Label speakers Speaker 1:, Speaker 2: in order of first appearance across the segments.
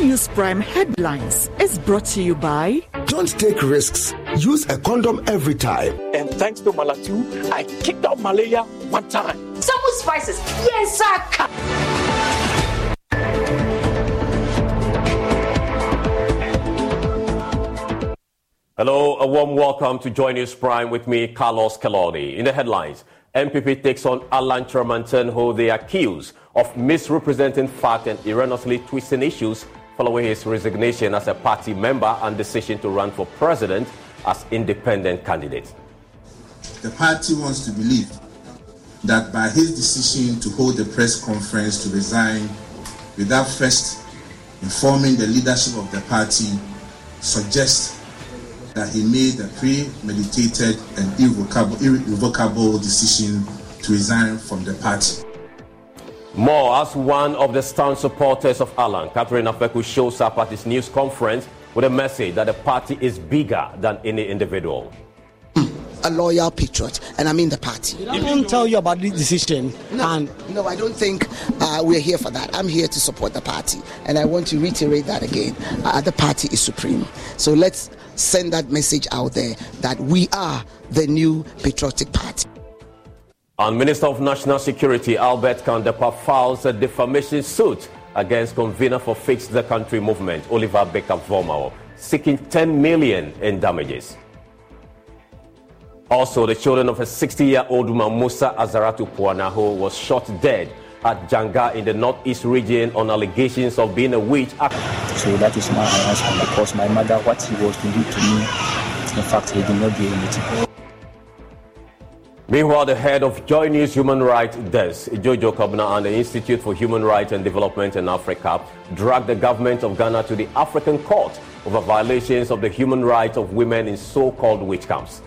Speaker 1: Joy News Prime headlines is brought to you by
Speaker 2: Don't take risks. Use a condom every time.
Speaker 3: And thanks to Malatu, I kicked out malaria one time.
Speaker 4: Some spices. Yes, sir.
Speaker 5: Hello, a warm welcome to Joy News Prime with me, Carlos Kelodi. In the headlines, NPP takes on Alan Kyerematen, who they accuse of misrepresenting fact and erroneously twisting issues following his resignation as a party member and decision to run for president as independent candidate.
Speaker 6: The party wants to believe that by his decision to hold a press conference to resign without first informing the leadership of the party suggests that he made a premeditated and irrevocable, irrevocable decision to resign from the party.
Speaker 5: More as one of the stand supporters of Alan, Catherine Afeku shows up at his news conference with a message that the party is bigger than any individual.
Speaker 7: A loyal patriot, and I mean the party.
Speaker 8: I won't tell you about this decision.
Speaker 7: No,
Speaker 8: and
Speaker 7: no, I don't think uh, we're here for that. I'm here to support the party, and I want to reiterate that again. Uh, the party is supreme. So let's send that message out there that we are the new patriotic party.
Speaker 5: And Minister of National Security Albert Kan-Dapaah files a defamation suit against convener for Fix the Country movement, Oliver Barker-Vormawor, seeking 10 million in damages. Also, the children of a 60-year-old woman, Musa Azaratu Puanaho, was shot dead at Janga in the northeast region on allegations of being a witch.
Speaker 9: So that is my announcement. Of course, my mother, what he was to do to me, in fact, he did not do anything.
Speaker 5: Meanwhile, the head of Joy News Human Rights Desk, Jojo Kobna, and the Institute for Human Rights and Development in Africa dragged the government of Ghana to the African court over violations of the human rights of women in so-called witch camps.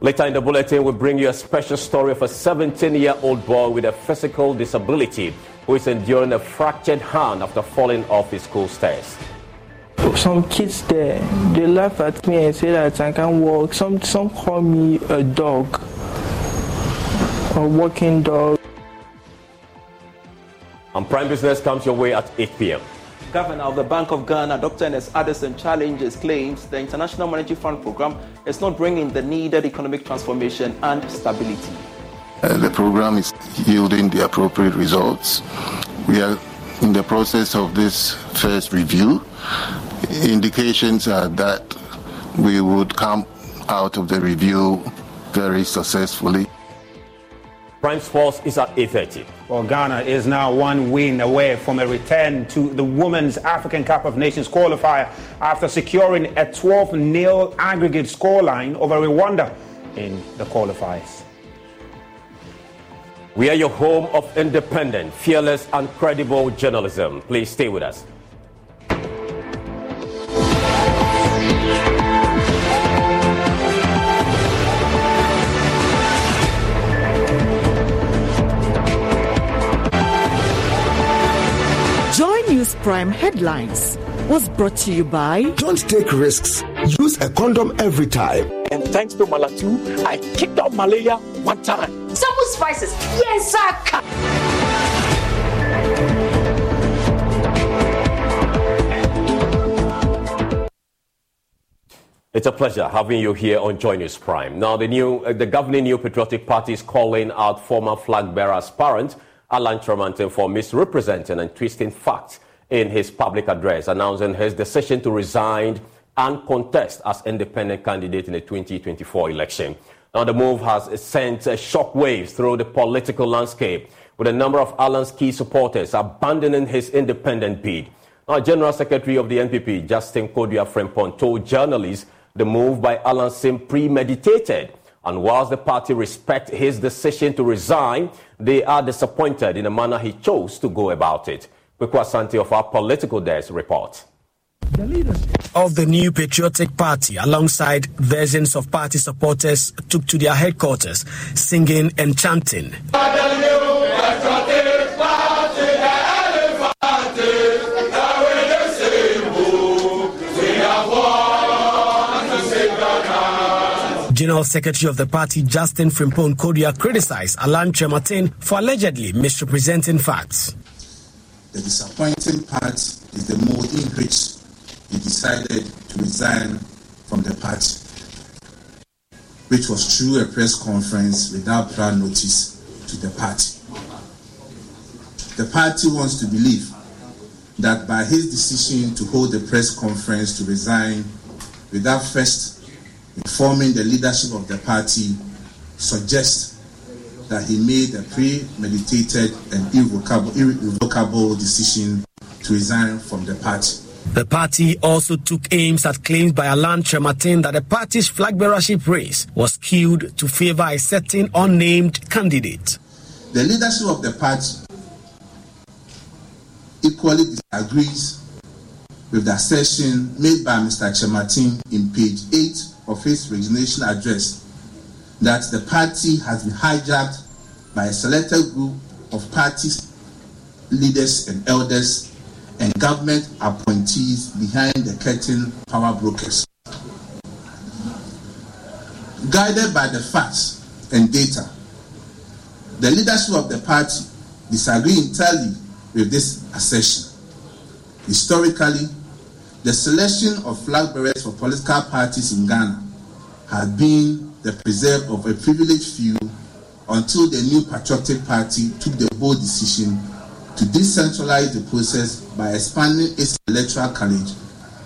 Speaker 5: Later in the bulletin, we bring you a special story of a 17-year-old boy with a physical disability who is enduring a fractured hand after falling off his school stairs.
Speaker 10: Some kids there, they laugh at me and say that I can't walk. Some, some call me a dog, a walking dog.
Speaker 5: And Prime Business comes your way at 8 p.m.
Speaker 11: Governor of the Bank of Ghana, Dr. Ernest Addison, challenges claims the International Monetary Fund program is not bringing the needed economic transformation and stability.
Speaker 12: Uh, the program is yielding the appropriate results. We are in the process of this first review. Indications are that we would come out of the review very successfully.
Speaker 5: Prime Sports is at 8.30.
Speaker 13: Well, Ghana is now one win away from a return to the Women's African Cup of Nations qualifier after securing a 12-0 aggregate scoreline over Rwanda in the qualifiers.
Speaker 5: We are your home of independent, fearless, and credible journalism. Please stay with us.
Speaker 1: Joy Prime headlines was brought to you by
Speaker 2: Don't take risks. Use a condom every time.
Speaker 3: And thanks to Malatu, I kicked out malaria one time.
Speaker 4: Some spices. Yes, sir.
Speaker 5: It's a pleasure having you here on Joy News Prime. Now, the new, uh, the governing New Patriotic Party is calling out former flag bearer's parent, Alan Kyerematen for misrepresenting and twisting facts in his public address, announcing his decision to resign and contest as independent candidate in the 2024 election. Now, the move has sent shockwaves through the political landscape, with a number of Alan's key supporters abandoning his independent bid. Now, General Secretary of the NPP, Justin Kodua Frimpong, told journalists the move by Alan seemed premeditated. And whilst the party respect his decision to resign, they are disappointed in the manner he chose to go about it. Kwekwa Santi of our political desk reports.
Speaker 14: The leaders of the new patriotic party, alongside versions of party supporters, took to their headquarters, singing and chanting. General Secretary of the party, Justin Frimpong Kodua, criticized Alan Kyerematen for allegedly misrepresenting facts.
Speaker 6: The disappointing part is the mode in which he decided to resign from the party, which was through a press conference without prior notice to the party. The party wants to believe that by his decision to hold a press conference to resign without first informing the leadership of the party suggests that he made a premeditated and irrevocable, irrevocable decision to resign from the party.
Speaker 14: The party also took aims at claims by Alan Kyerematen that the party's flag bearership race was skewed to favor a certain unnamed candidate.
Speaker 6: The leadership of the party equally disagrees with the assertion made by Mr. Kyerematen in page 8 of his resignation address that the party has been hijacked by a selected group of party leaders and elders and government appointees behind the curtain power brokers. Guided by the facts and data, the leadership of the party disagree entirely with this assertion. Historically, the selection of flag bearers for political parties in Ghana has been the preserve of a privileged few until the new patriotic party took the bold decision to decentralize the process by expanding its electoral college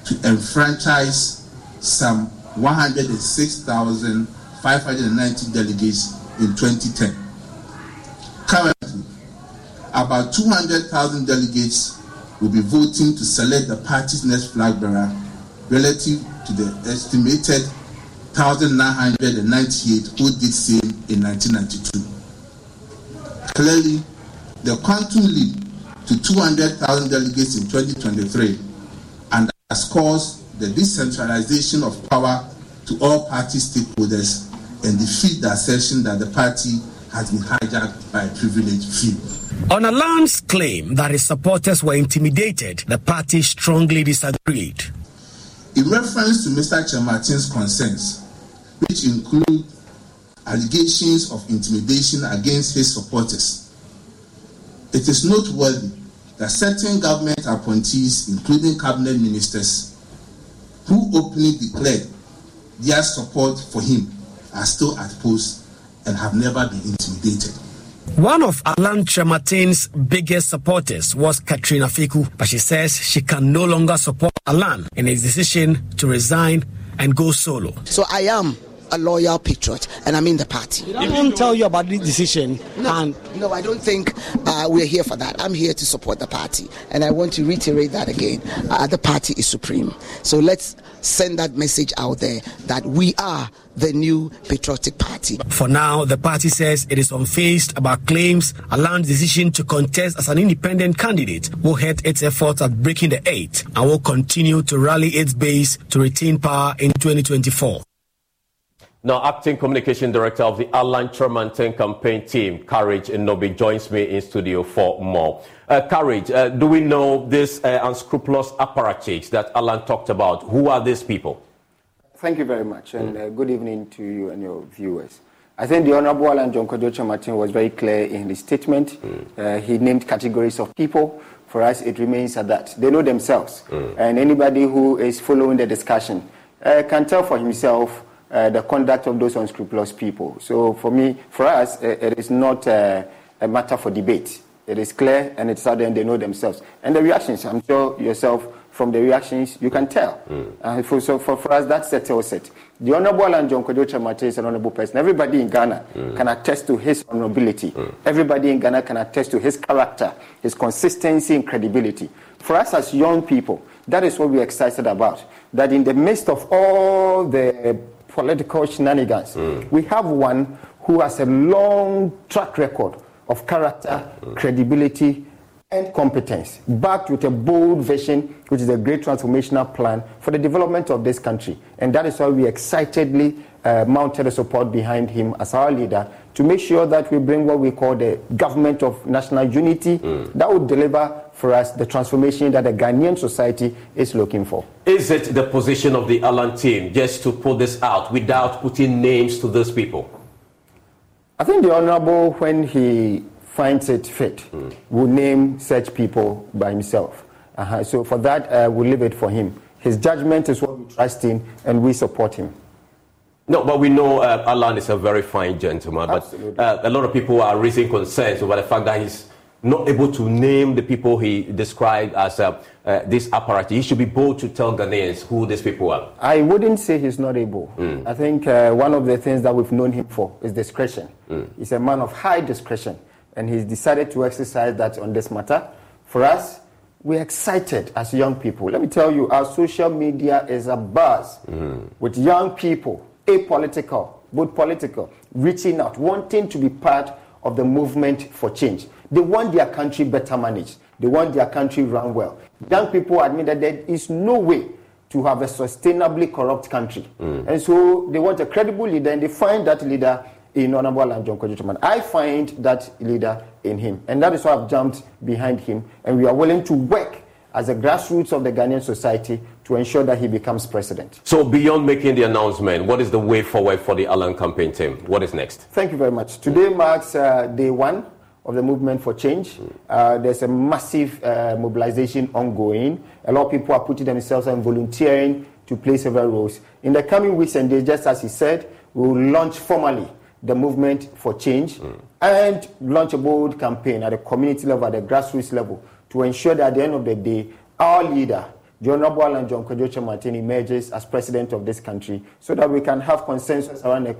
Speaker 6: to enfranchise some 106,590 delegates in 2010. Currently, about 200,000 delegates will be voting to select the party's next flag bearer relative to the estimated 1,998 who did same in 1992. Clearly, the quantum leap to 200,000 delegates in 2023 and has caused the decentralization of power to all party stakeholders and defeat the assertion that the party has been hijacked by privileged few.
Speaker 14: On Alan's claim that his supporters were intimidated, the party strongly disagreed.
Speaker 6: In reference to Mr. Kyerematen's concerns, which include allegations of intimidation against his supporters, it is noteworthy that certain government appointees, including cabinet ministers, who openly declared their support for him, are still at post and have never been intimidated.
Speaker 14: One of Alan Kyerematen's biggest supporters was Catherine Afeku, but she says she can no longer support Alan in his decision to resign and go solo.
Speaker 7: So I am a loyal patriot, and I'm in the party.
Speaker 8: I won't tell you about this decision.
Speaker 7: No,
Speaker 8: and
Speaker 7: no, I don't think uh, we're here for that. I'm here to support the party, and I want to reiterate that again. Uh, the party is supreme. So let's send that message out there that we are the new patriotic party.
Speaker 14: For now, the party says it is unfazed about claims Alan's decision to contest as an independent candidate will hurt its efforts at breaking the eight and will continue to rally its base to retain power in 2024.
Speaker 5: Now, Acting Communication Director of the Alan Kyerematen campaign team, Courage and Nobi, joins me in studio for more. Uh, Courage, uh, do we know these uh, unscrupulous apparatchiks that Alan talked about? Who are these people?
Speaker 15: Thank you very much, and uh, good evening to you and your viewers. I think the Honorable Alan John Kojo Kyerematen was very clear in his statement. Mm. he named categories of people. For us, it remains at that. They know themselves, mm. and anybody who is following the discussion uh, can tell for himself the conduct of those unscrupulous people. So for me, for us, uh, it is not uh, a matter for debate. It is clear and it's out there and they know themselves. And the reactions, I'm sure yourself, from the reactions, you can tell. Mm. For, so for, for us, that's the tell set. The Honorable Alan John Kojo Kyerematen is an honorable person. Everybody in Ghana mm. can attest to his honorability. Mm. Everybody in Ghana can attest to his character, his consistency and credibility. For us as young people, that is what we're excited about. That in the midst of all the political shenanigans. Mm. We have one who has a long track record of character, mm. credibility, and competence, backed with a bold vision, which is a great transformational plan for the development of this country. And that is why we excitedly uh, mounted a support behind him as our leader to make sure that we bring what we call the government of national unity mm. that would deliver for us the transformation that the Ghanaian society is looking for.
Speaker 5: Is it the position of the Alan team just to put this out without putting names to those people?
Speaker 15: I think the Honorable, when he finds it fit, will name such people by himself. Uh-huh. So for that, uh, we'll leave it for him. His judgment is what we trust in, and we support him.
Speaker 5: No, but we know uh, Alan is a very fine gentleman.
Speaker 15: Absolutely.
Speaker 5: But uh, a lot of people are raising concerns over the fact that he's not able to name the people he described as uh, uh, this apparatus. He should be bold to tell Ghanaians who these people are.
Speaker 15: I wouldn't say he's not able. I think uh, one of the things that we've known him for is discretion. He's a man of high discretion, and he's decided to exercise that on this matter. For us, we're excited as young people. Let me tell you, our social media is a buzz with young people, apolitical, both political, reaching out, wanting to be part of the movement for change. They want their country better managed. They want their country run well. Young people admit that there is no way to have a sustainably corrupt country. And so they want a credible leader, and they find that leader in Honorable Alan John Kojo Kyerematen. I find that leader in him. And that is why I've jumped behind him. And we are willing to work as a grassroots of the Ghanaian society to ensure that he becomes president.
Speaker 5: So, beyond making the announcement, what is the way forward for the Alan campaign team? What is next?
Speaker 15: Thank you very much. Today marks uh, day one of the movement for change. Uh, there's a massive uh, mobilization ongoing. A lot of people are putting themselves and volunteering to play several roles. In the coming weeks and days, just as he said, we will launch formally the movement for change and launch a bold campaign at the community level, at the grassroots level, to ensure that at the end of the day, our leader, John Honorable Alan John Kojo Kyerematen, emerges as president of this country so that we can have consensus around a,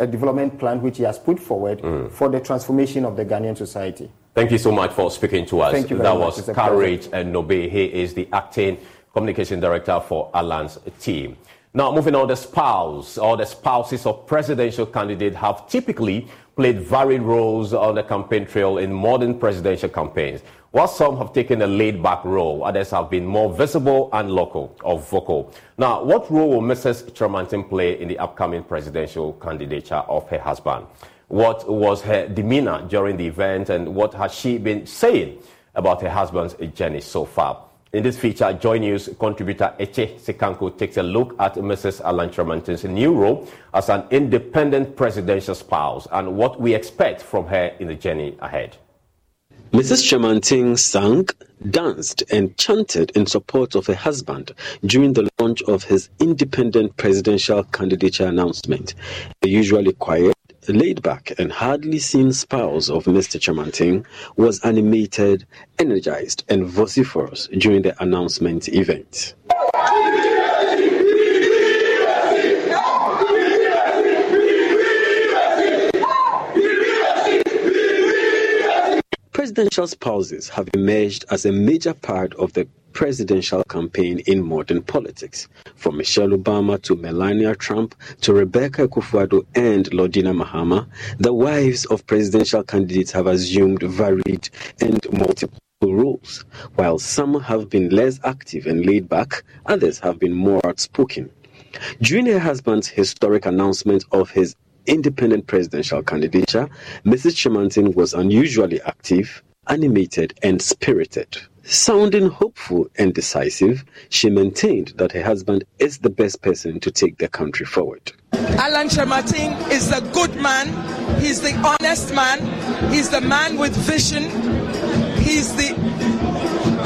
Speaker 15: a development plan which he has put forward mm. for the transformation of the Ghanaian society.
Speaker 5: Thank you so much for speaking to us.
Speaker 15: Thank you very
Speaker 5: that was Courage and Nobe. He is the acting communication director for Alan's team. Now, moving on, the spouse or the spouses of presidential candidates have typically played varied roles on the campaign trail in modern presidential campaigns. While some have taken a laid back role, others have been more visible and local or vocal. Now, what role will Mrs. Kyerematen play in the upcoming presidential candidature of her husband? What was her demeanor during the event, and what has she been saying about her husband's journey so far? In this feature, Joy News contributor Etse Sikanku takes a look at Mrs. Alan Kyerematen's new role as an independent presidential spouse and what we expect from her in the journey ahead.
Speaker 16: Mrs. Kyerematen sang, danced, and chanted in support of her husband during the launch of his independent presidential candidature announcement. The usually quiet, laid back, and hardly seen spouse of Mr. Kyerematen was animated, energized, and vociferous during the announcement event. Presidential spouses have emerged as a major part of the presidential campaign in modern politics. From Michelle Obama to Melania Trump to Rebecca Akufo-Addo and Lordina Mahama, the wives of presidential candidates have assumed varied and multiple roles. While some have been less active and laid back, others have been more outspoken. During her husband's historic announcement of his independent presidential candidature, Mrs. Kyerematen was unusually active, animated, and spirited. Sounding hopeful and decisive, she maintained that her husband is the best person to take the country forward.
Speaker 17: Alan Kyerematen is a good man. He's the honest man. He's the man with vision. He's the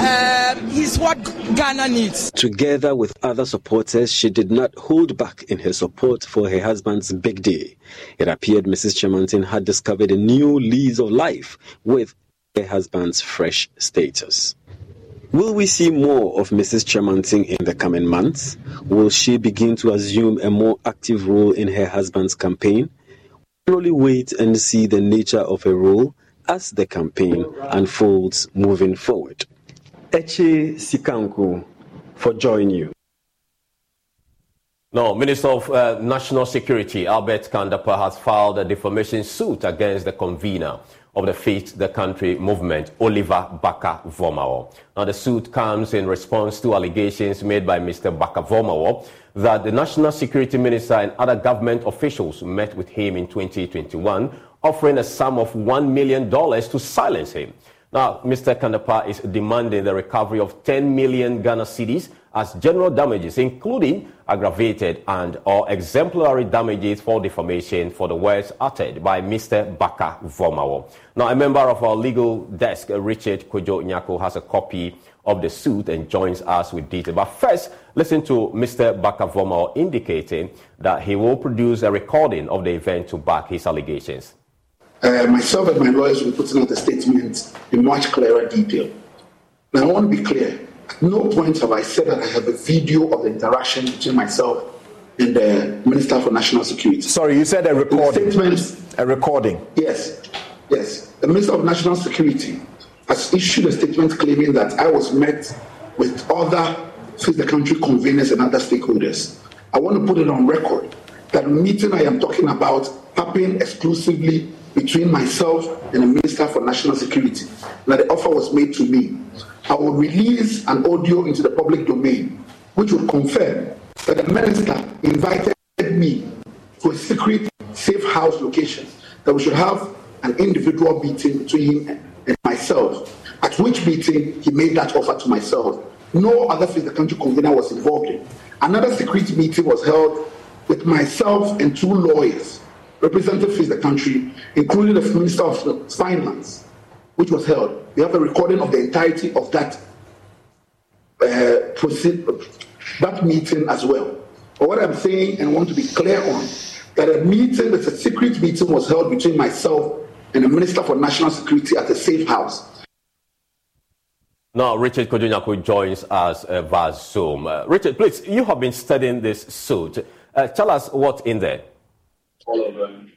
Speaker 17: um, he's what Ghana needs.
Speaker 16: Together with other supporters, she did not hold back in her support for her husband's big day. It appeared Mrs. Kyerematen had discovered a new lease of life with her husband's fresh status. Will we see more of Mrs. Kyerematen in the coming months? Will she begin to assume a more active role in her husband's campaign? We'll only wait and see the nature of her role as the campaign unfolds moving forward. Etse Sikanku for joining you.
Speaker 5: Now, Minister of uh, National Security Albert Kan-Dapaah has filed a defamation suit against the convener of the Fix the Country movement, Oliver Barker-Vormawor. Now, the suit comes in response to allegations made by Mr. Barker-Vormawor that the National Security Minister and other government officials met with him in 2021, offering a sum of $1 million to silence him. Now, Mr. Kan-Dapaah is demanding the recovery of 10 million Ghana cedis as general damages, including aggravated and or exemplary damages for defamation for the words uttered by Mr. Barker-Vormawor. Now, a member of our legal desk, Richard Kojo Nyako, has a copy of the suit and joins us with detail. But first, listen to Mr. Barker-Vormawor indicating that he will produce a recording of the event to back his allegations.
Speaker 18: Uh, myself and my lawyers will be putting out a statement in much clearer detail. Now, I want to be clear. At no point have I said that I have a video of the interaction between myself and the Minister for National Security.
Speaker 19: Sorry, you said a recording.
Speaker 18: Statement,
Speaker 19: a recording.
Speaker 18: Yes, yes. The Minister of National Security has issued a statement claiming that I was met with other Fix the Country conveners and other stakeholders. I want to put it on record that meeting I am talking about happened exclusively between myself and the Minister for National Security. That the offer was made to me. I will release an audio into the public domain, which will confirm that the Minister invited me to a secret safe house location, that we should have an individual meeting between him and myself, at which meeting he made that offer to myself. No other the Country convener was involved in. Another secret meeting was held with myself and two lawyers representative Fix the Country, including the Minister of Finance, which was held. We have a recording of the entirety of that uh, proceed, that meeting as well. But what I'm saying and want to be clear on that a meeting, that a secret meeting was held between myself and the Minister for National Security at a safe house.
Speaker 5: Now, Richard Kojo Nyako joins us uh, via Zoom. Uh, Richard, please, you have been studying this suit. Uh, tell us what's in there.
Speaker 20: All of them.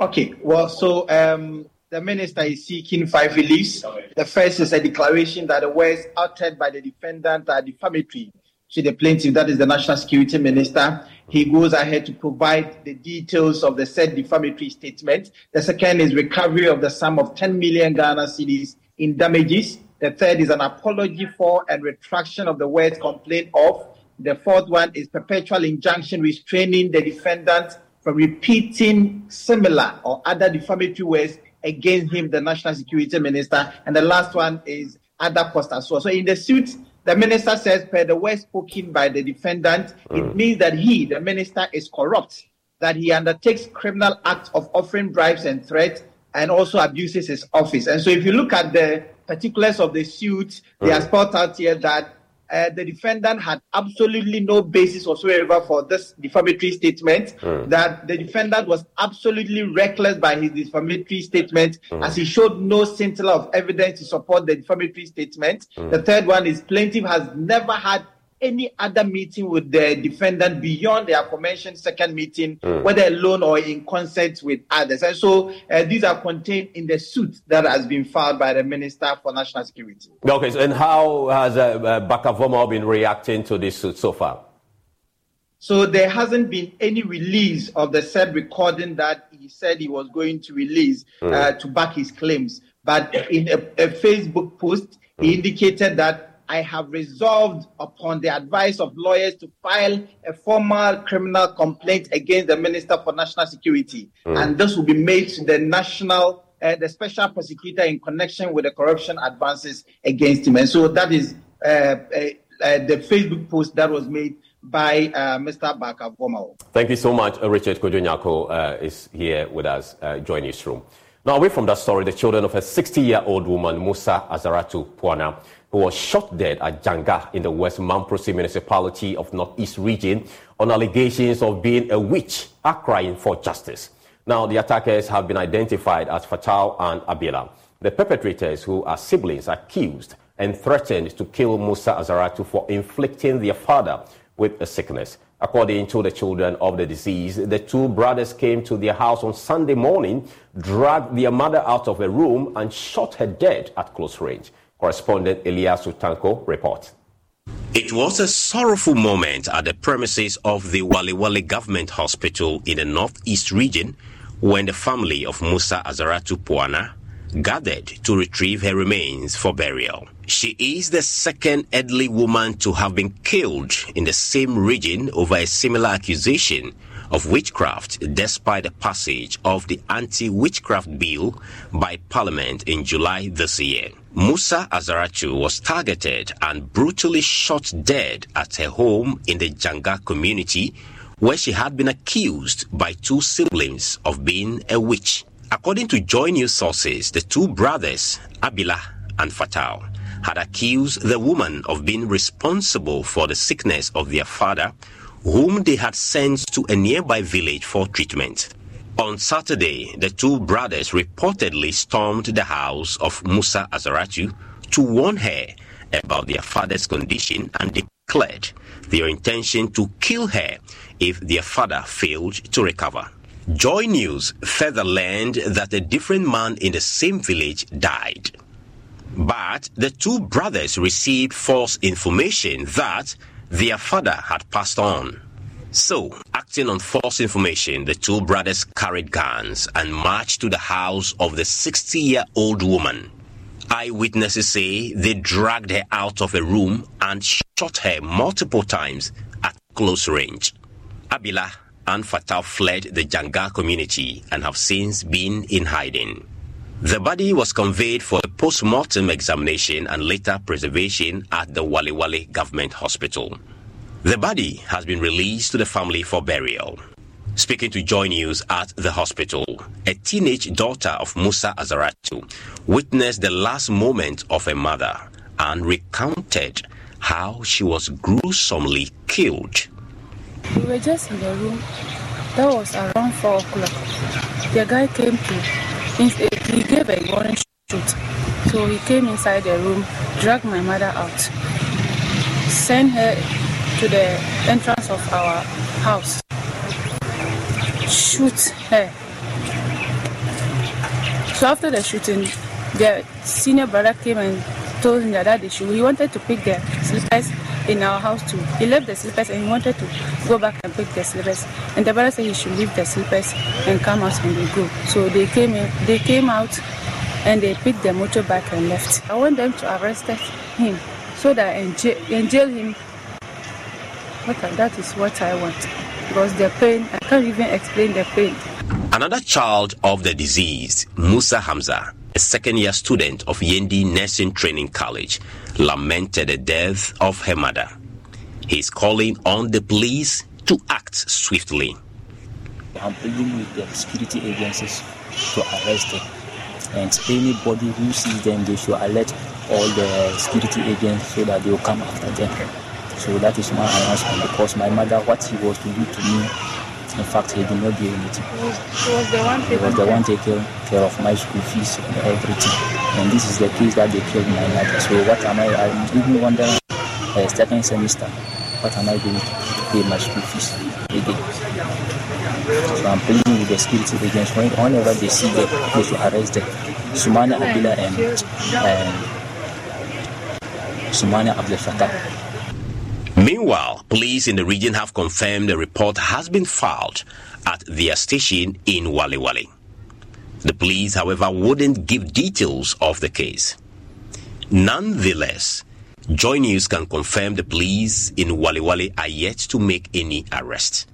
Speaker 20: Okay, well, so um, the minister is seeking five reliefs. The first is a declaration that the words uttered by the defendant are defamatory to the plaintiff, that is the National Security Minister. He goes ahead to provide the details of the said defamatory statement. The second is recovery of the sum of 10 million Ghana cedis in damages. The third is an apology for and retraction of the words complained of. The fourth one is perpetual injunction restraining the defendant from repeating similar or other defamatory words against him, the national security minister. And the last one is other cost as well. So in the suit, the minister says, per the words spoken by the defendant, mm. it means that he, the minister, is corrupt, that he undertakes criminal acts of offering bribes and threats, and also abuses his office. And so if you look at the particulars of the suit, mm. they are spelled out here that uh, the defendant had absolutely no basis whatsoever for this defamatory statement, mm. that the defendant was absolutely reckless by his defamatory statement, mm. as he showed no scintilla of evidence to support the defamatory statement. Mm. The third one is plaintiff has never had any other meeting with the defendant beyond the aforementioned second meeting, mm. whether alone or in concert with others. And so uh, these are contained in the suit that has been filed by the Minister for National Security.
Speaker 5: Okay, so, and how has uh, uh, been reacting to this suit so far?
Speaker 20: So there hasn't been any release of the said recording that he said he was going to release mm. uh, to back his claims. But in a, a Facebook post, he mm. indicated that I have resolved upon the advice of lawyers to file a formal criminal complaint against the Minister for National Security. Mm. And this will be made to the national, uh, the special prosecutor in connection with the corruption advances against him. And so that is uh, uh, uh the Facebook post that was made by uh, Mr. Barker-Vormawor.
Speaker 5: Thank you so much. Uh, Richard Kojo Nyako is here with us, joining us room. Now, away from that story, the children of a 60 year old woman, Musa Azaratu Puana, who was shot dead at Janga in the West Mamprusi municipality of Northeast region on allegations of being a witch are crying for justice. Now, the attackers have been identified as Fatal and Abila. The perpetrators, who are siblings, accused and threatened to kill Musa Azaratu for inflicting their father with a sickness. According to the children of the deceased, the two brothers came to their house on Sunday morning, dragged their mother out of a room, and shot her dead at close range. Correspondent Eliasu Tanko reports.
Speaker 21: It was a sorrowful moment at the premises of the Walewale Government Hospital in the Northeast region when the family of Musa Azaratu Puana gathered to retrieve her remains for burial. She is the second elderly woman to have been killed in the same region over a similar accusation of witchcraft despite the passage of the anti-witchcraft bill by Parliament in July this year.
Speaker 5: Musa Azarachu was targeted and brutally shot dead at her home in the Janga community where she had been accused by two siblings of being a witch. According to Joy News sources, the two brothers, Abila and Fatal, had accused the woman of being responsible for the sickness of their father, whom they had sent to a nearby village for treatment. On Saturday, the two brothers reportedly stormed the house of Musa Azaratu to warn her about their father's condition and declared their intention to kill her if their father failed to recover. Joy News further learned that a different man in the same village died. But the two brothers received false information that their father had passed on. So, acting on false information, the two brothers carried guns and marched to the house of the 60 year old woman. Eyewitnesses say they dragged her out of a room and shot her multiple times at close range. Abila and Fatal fled the Janga community and have since been in hiding. The body was conveyed for a post-mortem examination and later preservation at the Walewale Government Hospital. The body has been released to the family for burial. Speaking to Joy News at the hospital, a teenage daughter of Musa Azaratu witnessed the last moment of her mother and recounted how she was gruesomely killed.
Speaker 22: We were just in the room. That was around 4 o'clock. The guy came to, he gave a warning shot. So he came inside the room, dragged my mother out, sent her to the entrance of our house, shoot her. So after the shooting, the senior brother came and told him that they should. He wanted to pick the slippers in our house too. He left the slippers and he wanted to go back and pick the slippers. And the brother said he should leave the slippers and come out and they go. So they came in, they came out and they picked the motorbike and left. I want them to arrest him so that and jail him what, that is what I want. Because the pain, I can't even explain the pain.
Speaker 5: Another child of the deceased, Musa Hamza, a second year student of Yendi Nursing Training College, lamented the death of her mother. He is calling on the police to act swiftly.
Speaker 9: I'm pleading with the security agencies to arrest them. And anybody who sees them, they should alert all the security agents so that they will come after them. So that is my announcement because my mother, what he was to do to me, in fact, he did not do anything.
Speaker 22: He was, he was the one
Speaker 9: taking, was the one taking care of my school fees and everything. And this is the case that they killed my mother. So what am I, I'm even wondering, uh, second semester, what am I doing to pay my school fees again? So I'm pleading with the security agents, whenever they see them, they should arrest them. Sumana Abila and, and Sumana Abdel Fattah.
Speaker 5: Meanwhile, police in the region have confirmed the report has been filed at their station in Walewale. The police, however, wouldn't give details of the case. Nonetheless, Joy News can confirm the police in Walewale are yet to make any arrest.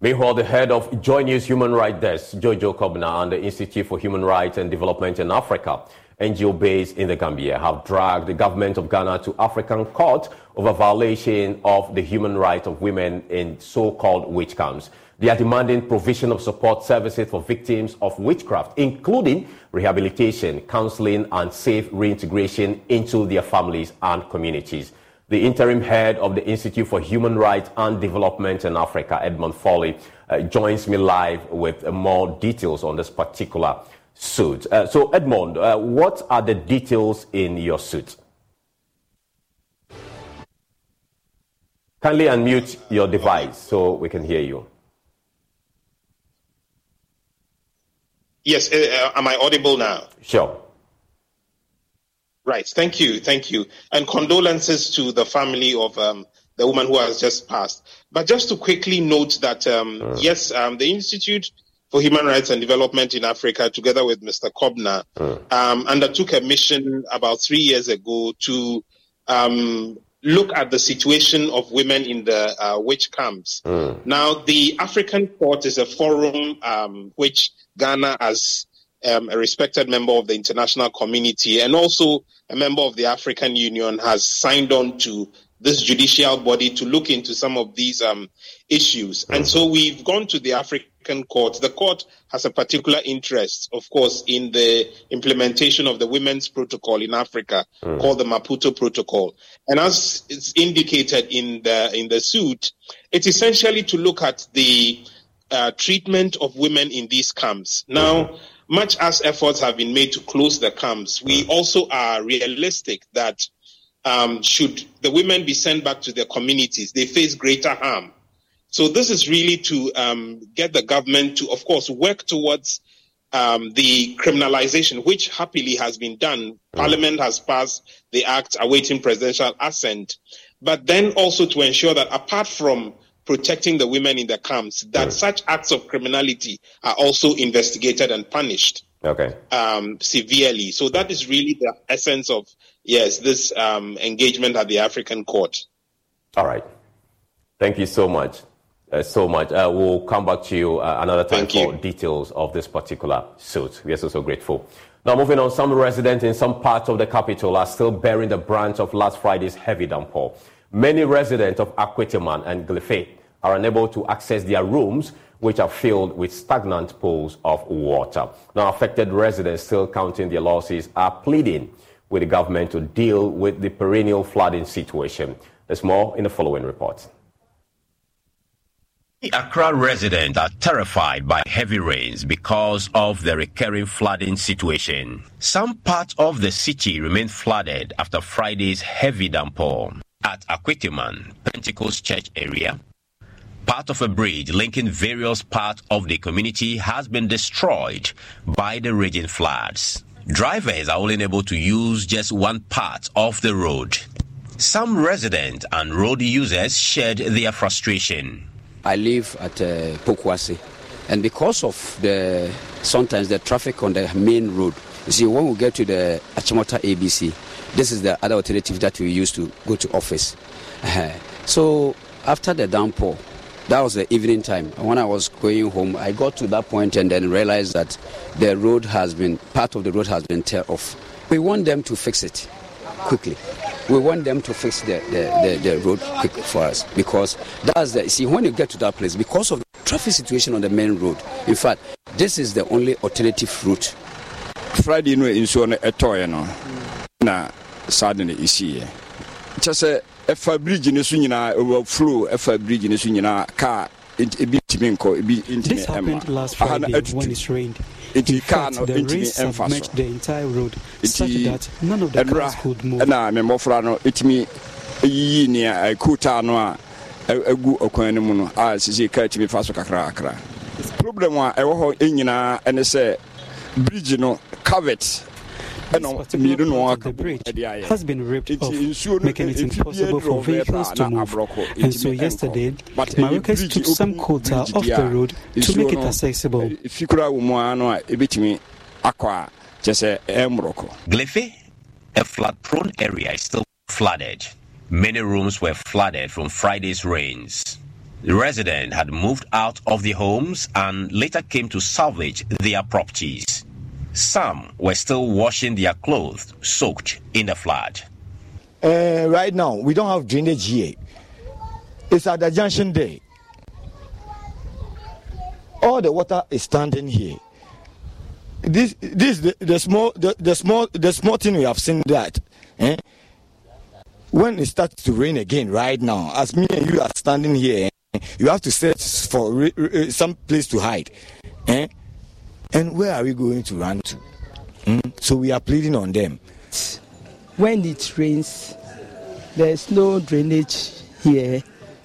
Speaker 23: Meanwhile, the head of Joy News Human Rights Desk, Jojo Kobna, and the Institute for Human Rights and Development in Africa NGO based in the Gambia have dragged the government of Ghana to African court over violation of the human rights of women in so-called witch camps. They are demanding provision of support services for victims of witchcraft, including rehabilitation, counseling, and safe reintegration into their families and communities. The interim head of the Institute for Human Rights and Development in Africa, Edmund Foley, uh, joins me live with uh, more details on this particular suit. Uh, so, Edmond, uh, what are the details in your suit? Kindly unmute your device so we can hear you.
Speaker 24: Yes, uh, uh am I audible now?
Speaker 23: Sure.
Speaker 24: Right, thank you, thank you. And condolences to the family of um, the woman who has just passed. But just to quickly note that, um, yes, um, the Institute for Human Rights and Development in Africa, together with Mr. Kobna, mm. um, undertook a mission about three years ago to um, look at the situation of women in the uh, witch camps. Mm. Now, the African Court is a forum um, which Ghana as um, a respected member of the international community and also a member of the African Union, has signed on to this judicial body to look into some of these um, issues. And so we've gone to the African court. The court has a particular interest, of course, in the implementation of the women's protocol in Africa
Speaker 5: Mm.
Speaker 24: called the Maputo Protocol. And as it's indicated in the in the suit, it's essentially to look at the uh, treatment of women in these camps. Now, much as efforts have been made to close the camps, we also are realistic that um, should the women be sent back to their communities, they face greater harm. So this is really to um, get the government to, of course, work towards um, the criminalization, which happily has been done. Parliament has passed the act awaiting presidential assent, but then also to ensure that apart from protecting the women in the camps, that such acts of criminality are also investigated and punished
Speaker 5: Okay.
Speaker 24: um, severely. So that is really the essence of yes, this um, engagement at the African Court.
Speaker 5: All right. Thank you so much. Uh, so much. Uh, we'll come back to you uh, another time
Speaker 24: Thank
Speaker 5: for
Speaker 24: you.
Speaker 5: details of this particular suit. We are so, so grateful. Now, moving on, some residents in some parts of the capital are still bearing the brunt of last Friday's heavy downpour. Many residents of Akweteyman and Glefe are unable to access their rooms, which are filled with stagnant pools of water. Now, affected residents still counting their losses are pleading with the government to deal with the perennial flooding situation. There's more in the following report.
Speaker 21: Accra residents are terrified by heavy rains because of the recurring flooding situation. Some parts of the city remain flooded after Friday's heavy downpour. At Akweteyman, Pentecost Church area, part of a bridge linking various parts of the community has been destroyed by the raging floods. Drivers are only able to use just one part of the road. Some residents and road users shared their frustration.
Speaker 25: I live at uh, Pokuase, and because of the sometimes the traffic on the main road, you see, when we get to the Achimota ABC, this is the other alternative that we use to go to office. Uh, so after the downpour, that was the evening time. When I was going home, I got to that point and then realized that the road has been part of the road has been tear off. We want them to fix it quickly. We want them to fix the, the, the, the road quick for us because that's the see when you get to that place because of the traffic situation on the main road. In fact, this is the only alternative route.
Speaker 26: friday no nsuo no ɛtɔeɛ no na saa de no ɛsiiɛ kyɛ sɛ ɛfa bridge no so nyinaa ɛwɔ flow ɛfa bridge no so nyinaa car ent- ebi ntumi nkɔ ebi ntumi
Speaker 27: This happened last
Speaker 26: Aha no
Speaker 27: Friday
Speaker 26: atutu.
Speaker 27: When it rained.
Speaker 26: Nti
Speaker 27: In
Speaker 26: car
Speaker 27: fact,
Speaker 26: no
Speaker 27: the
Speaker 26: ntumi
Speaker 27: rains
Speaker 26: ɛmfa so.
Speaker 27: submerged the entire road such
Speaker 26: Nti
Speaker 27: that none of the
Speaker 26: ɛnura
Speaker 27: cars could move.
Speaker 26: ɛna me mmɔfra no ɛtumi ɛyiyi nea ɛkutaa no a ɛ- ɛgu ɔkwan no mu no a sisi kaa tumi fa so kakrakra problem a ɛwɔ hɔ nyinaa ɛne sɛ bridge no covet ɛna mmienu na wɔn aka bom ɛde ayɛ
Speaker 27: has been ripped off,
Speaker 26: nsuo no
Speaker 27: making it impossible for vehicles to move.
Speaker 26: aborɔkɔ
Speaker 27: And so yesterday,
Speaker 26: But ɛyɛ
Speaker 27: Maracas
Speaker 26: bridge,
Speaker 27: took some
Speaker 26: open
Speaker 27: quota off the road to make it accessible.
Speaker 26: ɛfi koraa wɔ mu ara no a ɛbɛtumi akɔ a kyɛ sɛ ɛmborɔkɔ
Speaker 21: Glefe, a flood prone area, is still flooded. Many rooms were flooded from Friday's rains. The residents had moved out of their homes and later came to salvage their properties. Some were still washing their clothes soaked in the flood.
Speaker 28: Uh, right now, we don't have drainage here. It's at the junction there. All the water is standing here. This, this, the, the small, the, the small, the small thing we have seen that. Eh? When it starts to rain again, right now, as me and you are standing here, eh, you have to search for re, re, some place to hide. Eh? And where are we going to run to? Mm? So we are pleading on them.
Speaker 29: when it rains, there's no drainage here,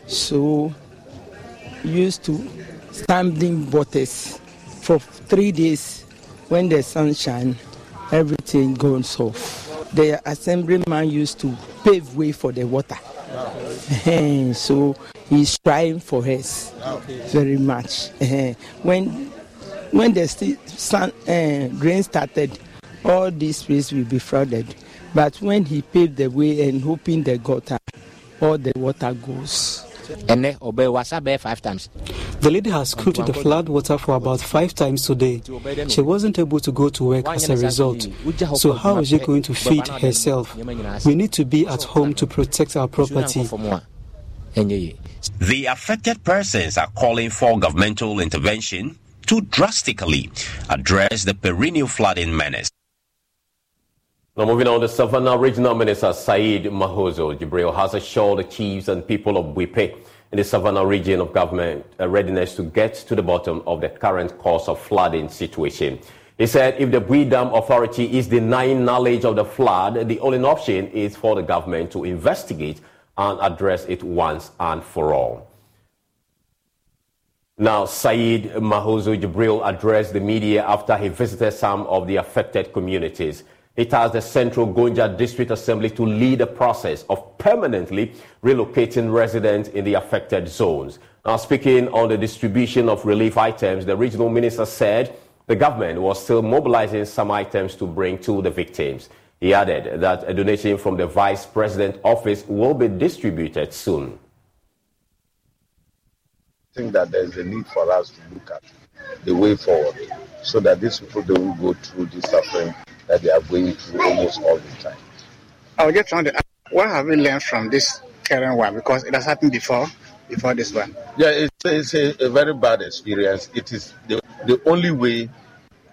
Speaker 29: so used to standing waters for three days. When the sun shine, everything goes off. The assemblyman used to pave way for the water, so he's trying for us very much. When when the sti- sun uh, rain started, all this place will be flooded. But when he paved the way and opened the gutter, all the water goes.
Speaker 10: ɛnɛ ɔbɛ wasa bɛɛ five times.
Speaker 27: The lady has scooted the flood water for about five times today. She wasn't able to go to work as a result. So, how is she going to feed herself? We need to be at home to protect our property.
Speaker 30: The affected persons are calling for governmental intervention to drastically address the perennial flooding menace.
Speaker 5: Now, moving on, the Savannah Regional Minister Saeed Muhazu Jibril has assured the chiefs and people of Buipe in the Savannah region of government a readiness to get to the bottom of the current cause of flooding situation. He said if the Bui Dam Authority is denying knowledge of the flood, the only option is for the government to investigate and address it once and for all. Now, Saeed Muhazu Jibril addressed the media after he visited some of the affected communities. He tasked the Central Gonja District Assembly to lead the process of permanently relocating residents in the affected zones. Now, speaking on the distribution of relief items, the regional minister said the government was still mobilizing some items to bring to the victims. He added that a donation from the Vice President office will be distributed soon.
Speaker 6: Think that there's a need for us to look at the way forward so that these people don't go through this suffering that they are going through almost all the time.
Speaker 31: I was just trying to ask, what have we learned from this current one? Because it has happened before, before this one.
Speaker 6: Yeah, it's, it's a, a, very bad experience. It is the, the only way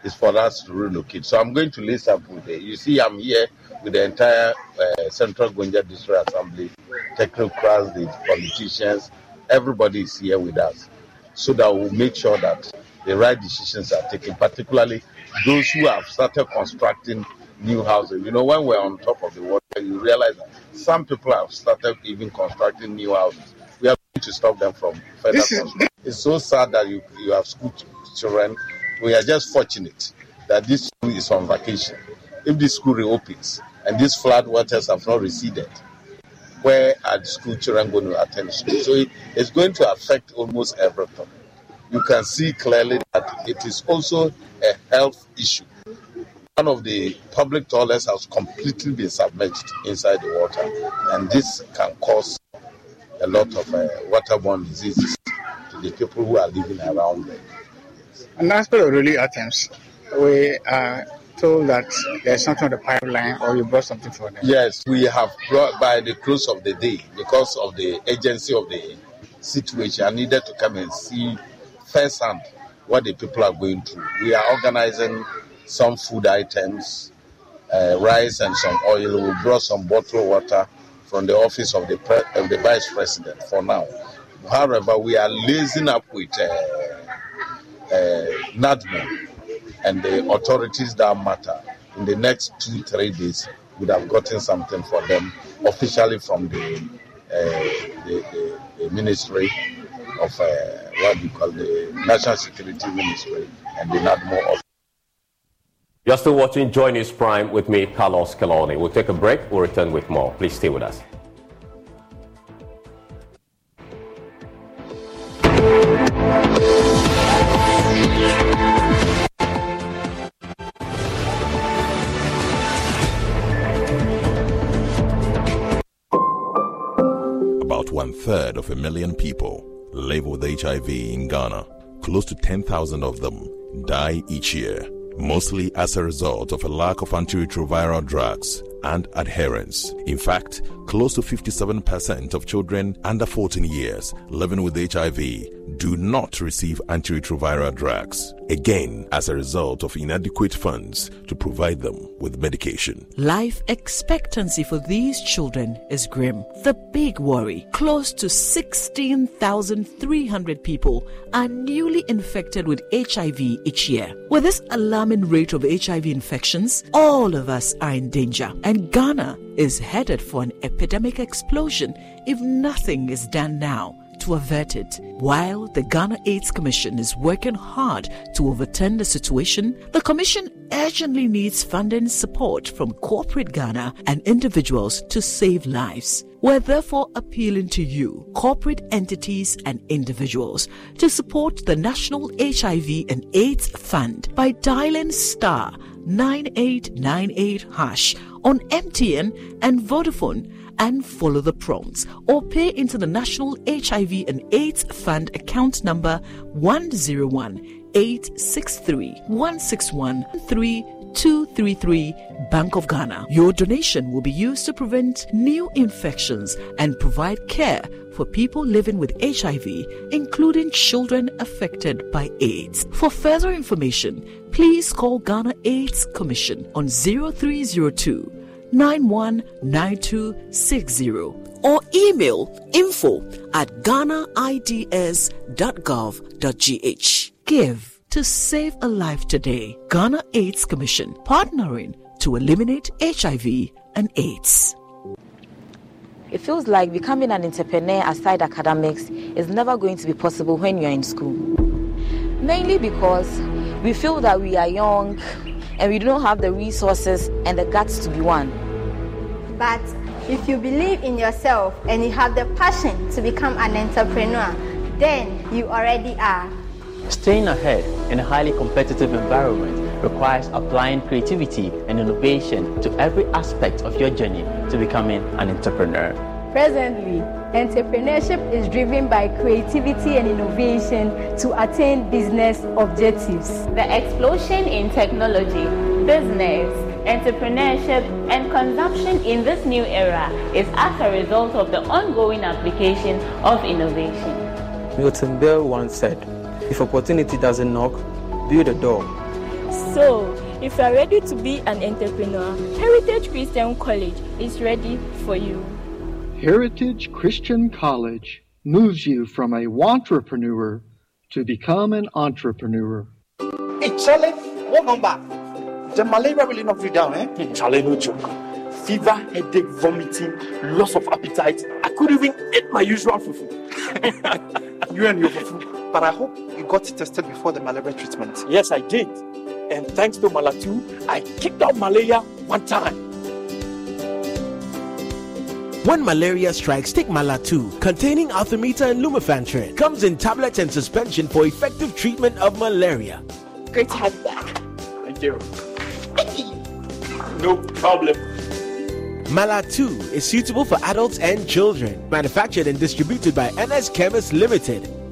Speaker 6: is for us to relocate. So I'm going to list up with it. You see, I'm here with the entire uh, Central Gonja District Assembly, technocrats, the politicians, everybody is here with us so that we'll make sure that the right decisions are taken, particularly those who have started constructing new houses. You know, when we're on top of the water, you realize that some people have started even constructing new houses. We are going to stop them from further construction. It's so sad that you, you have school children. We are just fortunate that this school is on vacation. If the school reopens and these flood waters have not receded, where are the school children going to attend school? So it, it's going to affect almost everything you can see clearly that it is also a health issue. One of the public toilets has completely been submerged inside the water, and this can cause a lot of uh, waterborne diseases to the people who are living around there.
Speaker 31: And for the relief items, we are told that there's something on the pipeline or you brought something for them.
Speaker 6: Yes, we have brought by the close of the day because of the urgency of the situation. I needed to come and see firsthand what the people are going through. We are organizing some food items, uh, rice and some oil. We brought some bottled water from the office of the pre- of the vice president for now. However, we are lacing up with uh, uh, NADMO and the authorities that matter. In the next two three days, would have gotten something for them officially from the, uh, the, the, the ministry of uh, what we call the National Security Ministry and the NADMO office.
Speaker 5: You're still watching Joy News Prime with me, Carlos Calony. We'll take a break. We'll return with more. Please stay with us.
Speaker 32: Third of a million people live with HIV in Ghana. Close to 10,000 of them die each year, mostly as a result of a lack of antiretroviral drugs and adherence. In fact, close to 57% of children under 14 years living with HIV do not receive antiretroviral drugs, again, as a result of inadequate funds to provide them with medication.
Speaker 33: Life expectancy for these children is grim. The big worry close to 16,300 people are newly infected with HIV each year. With this alarming rate of HIV infections, all of us are in danger, and Ghana is headed for an epidemic explosion if nothing is done now to avert it. While the Ghana AIDS Commission is working hard to overturn the situation, the Commission urgently needs funding support from corporate Ghana and individuals to save lives. We're therefore appealing to you, corporate entities and individuals, to support the National HIV and AIDS Fund by dialing star 9898 hash on MTN and Vodafone and follow the prompts or pay into the National HIV and AIDS Fund account number 101 863 161 233 Bank of Ghana. Your donation will be used to prevent new infections and provide care for people living with HIV, including children affected by AIDS. For further information, please call Ghana AIDS Commission on 0302 919260 or email info at ghanaids.gov.gh. Give to save a life today. Ghana AIDS Commission partnering to eliminate HIV and AIDS.
Speaker 1: It feels like becoming an entrepreneur aside academics is never going to be possible when you're in school. Mainly because we feel that we are young and we don't have the resources and the guts to be one.
Speaker 34: But if you believe in yourself and you have the passion to become an entrepreneur, then you already are.
Speaker 35: Staying ahead in a highly competitive environment requires applying creativity and innovation to every aspect of your journey to becoming an entrepreneur.
Speaker 36: Presently, entrepreneurship is driven by creativity and innovation to attain business objectives.
Speaker 37: The explosion in technology, business, entrepreneurship, and consumption in this new era is as a result of the ongoing application of innovation.
Speaker 38: Milton Bell once said, If opportunity doesn't knock, build a door.
Speaker 36: So, if you are ready to be an entrepreneur, Heritage Christian College is ready for you.
Speaker 39: Heritage Christian College moves you from a wantrepreneur to become an entrepreneur.
Speaker 40: Hey, Charlie, welcome back. The malaria really knocked you down, eh?
Speaker 3: Charlie, no joke. Fever, headache, vomiting, loss of appetite. I couldn't even eat my usual fufu.
Speaker 40: you and your fufu. But I hope you got tested before the malaria treatment.
Speaker 3: Yes, I did. And thanks to Malatu, I kicked out malaria one time.
Speaker 41: When malaria strikes, take Malatu, containing artemether and lumefantrine. Comes in tablets and suspension for effective treatment of malaria.
Speaker 36: Great to have you back.
Speaker 3: Thank you. no problem.
Speaker 41: Malatu is suitable for adults and children. Manufactured and distributed by NS Chemist Limited.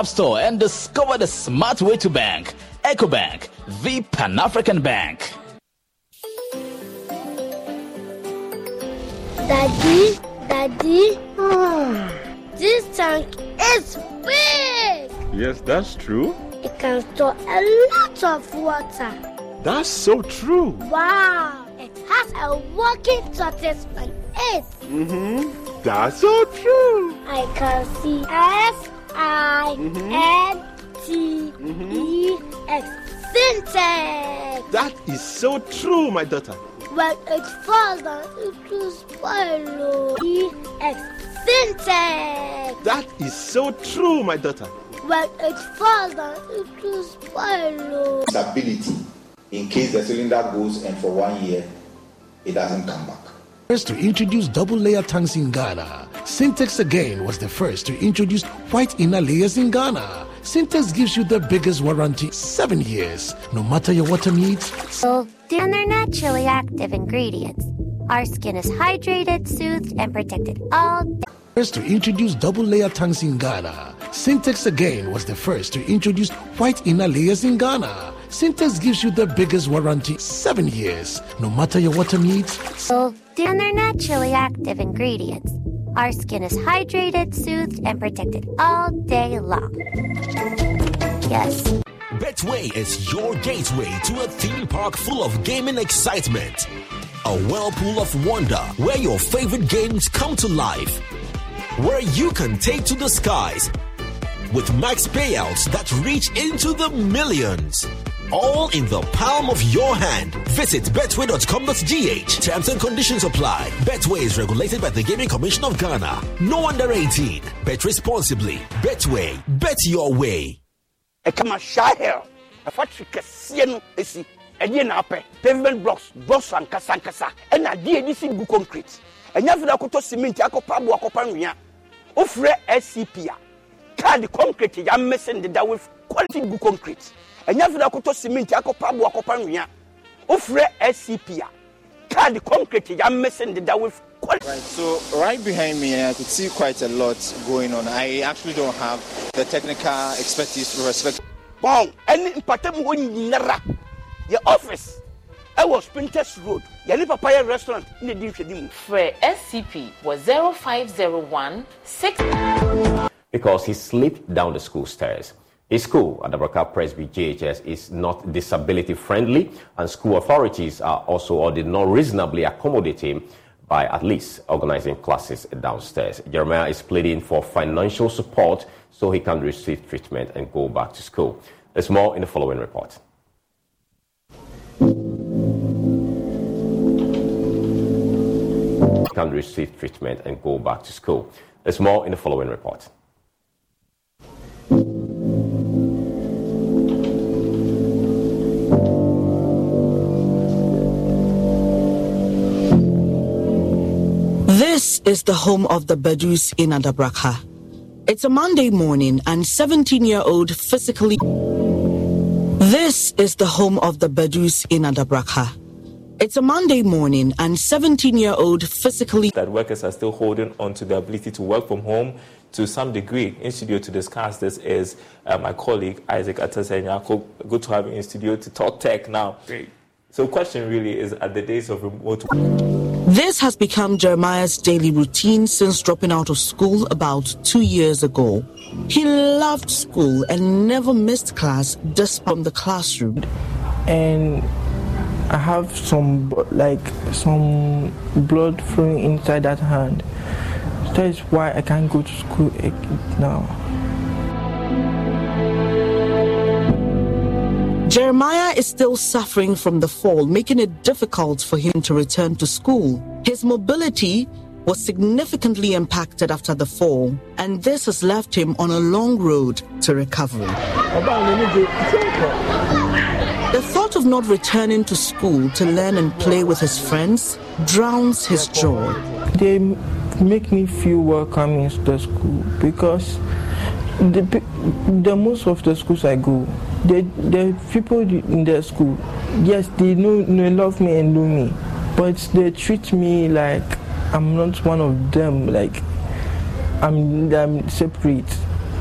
Speaker 42: App Store and discover the smart way to bank. EcoBank, the Pan African Bank.
Speaker 43: Daddy, Daddy, this tank is big.
Speaker 44: Yes, that's true.
Speaker 43: It can store a lot of water.
Speaker 44: That's so true.
Speaker 43: Wow, it has a working tortoise on it.
Speaker 44: Mm-hmm. That's so true.
Speaker 43: I can see S I N T E X Sintex.
Speaker 44: That is so true, my daughter.
Speaker 43: When it falls down, it will spoil. E X Sintex.
Speaker 44: That is so true, my daughter.
Speaker 43: When it falls down, it will spoil.
Speaker 45: Stability in case the cylinder goes and for one year it doesn't come back.
Speaker 46: First to introduce double layer tanks in Ghana, Sintex again was the first to introduce white inner layers in Ghana. Sintex gives you the biggest warranty, seven years, no matter your water needs.
Speaker 47: So, and they're naturally active ingredients. Our skin is hydrated, soothed, and protected all day.
Speaker 46: First to introduce double layer tanks in Ghana, Sintex again was the first to introduce white inner layers in Ghana. Sintex gives you the biggest warranty, seven years, no matter your water needs.
Speaker 47: So, and they're naturally active ingredients. Our skin is hydrated, soothed, and protected all day long. Yes.
Speaker 32: Betway is your gateway to a theme park full of gaming excitement. A whirlpool of wonder where your favorite games come to life. Where you can take to the skies with max payouts that reach into the millions. All in the palm of your hand. Visit betway.com.gh. Terms and conditions apply. Betway is regulated by the Gaming Commission of Ghana. No under 18. Bet responsibly. Betway. Bet your way.
Speaker 48: ɛkama hill ɛfa kɛseɛ no esi ɛdeɛ na apɛ pavement blocks blocks ankasa ankasa ɛna adeɛ yɛde si gu concrete ɛnya fi na akɔtɔ cement akɔpa abo akɔpa nwea ofurɛ scp a kaadi concrete yɛ amɛsɛ ndeda with quality gu concrete ɛnya fi na akɔtɔ cement akɔpa abo akɔpa nwea ofurɛ scp a kaadi concrete yɛ amɛsɛ ndeda with.
Speaker 49: Right, so right behind me, I could see quite a lot going on. I actually don't have the technical expertise to respect.
Speaker 48: Bon, ɛne mpatamu hɔ nyinara yɛ office ɛwɔ Spintex Road yɛne papaya restaurant ne di nhwɛni mu.
Speaker 50: Frɛ SCP wɔ 0501 6.
Speaker 5: Because he slipped down the school stairs. His school at Abraka Presby JHS is not disability friendly, and school authorities are also or did not reasonably accommodate him by at least organizing classes downstairs. Jeremiah is pleading for financial support so he can receive treatment and go back to school. There's more in the following report. Can receive treatment and go back to school. There's more in the following report.
Speaker 51: This is the home of the Bedus in Adabraka. It's a Monday morning and 17 year old physically. This is the home of the Bedus in Adabraka. It's a Monday morning and 17 year old physically.
Speaker 52: That workers are still holding on to the ability to work from home to some degree. In studio to discuss this is uh, my colleague Isaac Atasenyako. Good to have you in studio to talk tech now. Great. So, question really is at the days of remote.
Speaker 51: This has become Jeremiah's daily routine since dropping out of school about two years ago. He loved school and never missed class just from the classroom.
Speaker 10: And I have some like some blood flowing inside that hand. That is why I can't go to school now.
Speaker 51: Jeremiah is still suffering from the fall, making it difficult for him to return to school. His mobility was significantly impacted after the fall, and this has left him on a long road to recovery. The thought of not returning to school to learn and play with his friends drowns his joy.
Speaker 10: They make me feel welcome in the school because the, the most of the schools I go, the, the people in the school, yes, they know, they love me and know me, but they treat me like I'm not one of them, like I'm, I'm separate.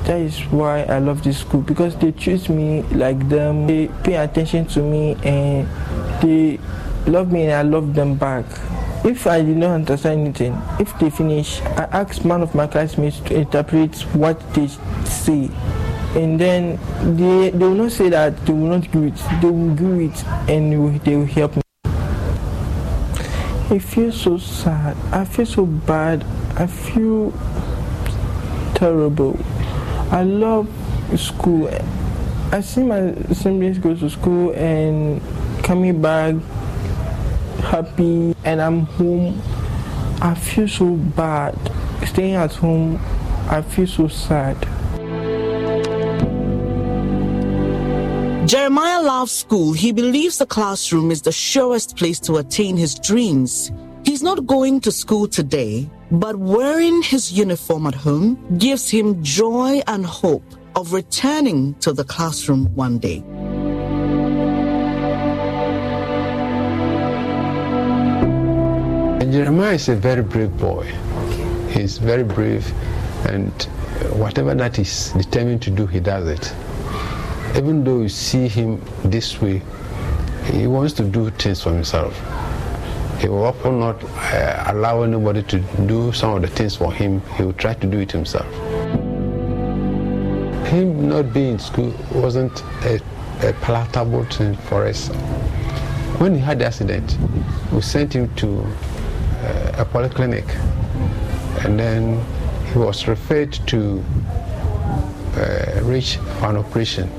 Speaker 10: That is why I love this school because they treat me like them, they pay attention to me, and they love me and I love them back. If I did not understand anything, if they finish, I ask one of my classmates to interpret what they say. And then they, they will not say that they will not do it. They will do it and they will, they will help me. I feel so sad. I feel so bad. I feel terrible. I love school. I see my siblings go to school and coming back happy and I'm home. I feel so bad. Staying at home, I feel so sad.
Speaker 51: Jeremiah loves school. He believes the classroom is the surest place to attain his dreams. He's not going to school today, but wearing his uniform at home gives him joy and hope of returning to the classroom one day.
Speaker 53: Jeremiah is a very brave boy. He's very brave, and whatever that he's determined to do, he does it. Even though you see him this way, he wants to do things for himself. He will often not uh, allow anybody to do some of the things for him. He will try to do it himself. Him not being in school wasn't a, a palatable thing for us. When he had the accident, we sent him to a polyclinic and then he was referred to uh, reach an operation.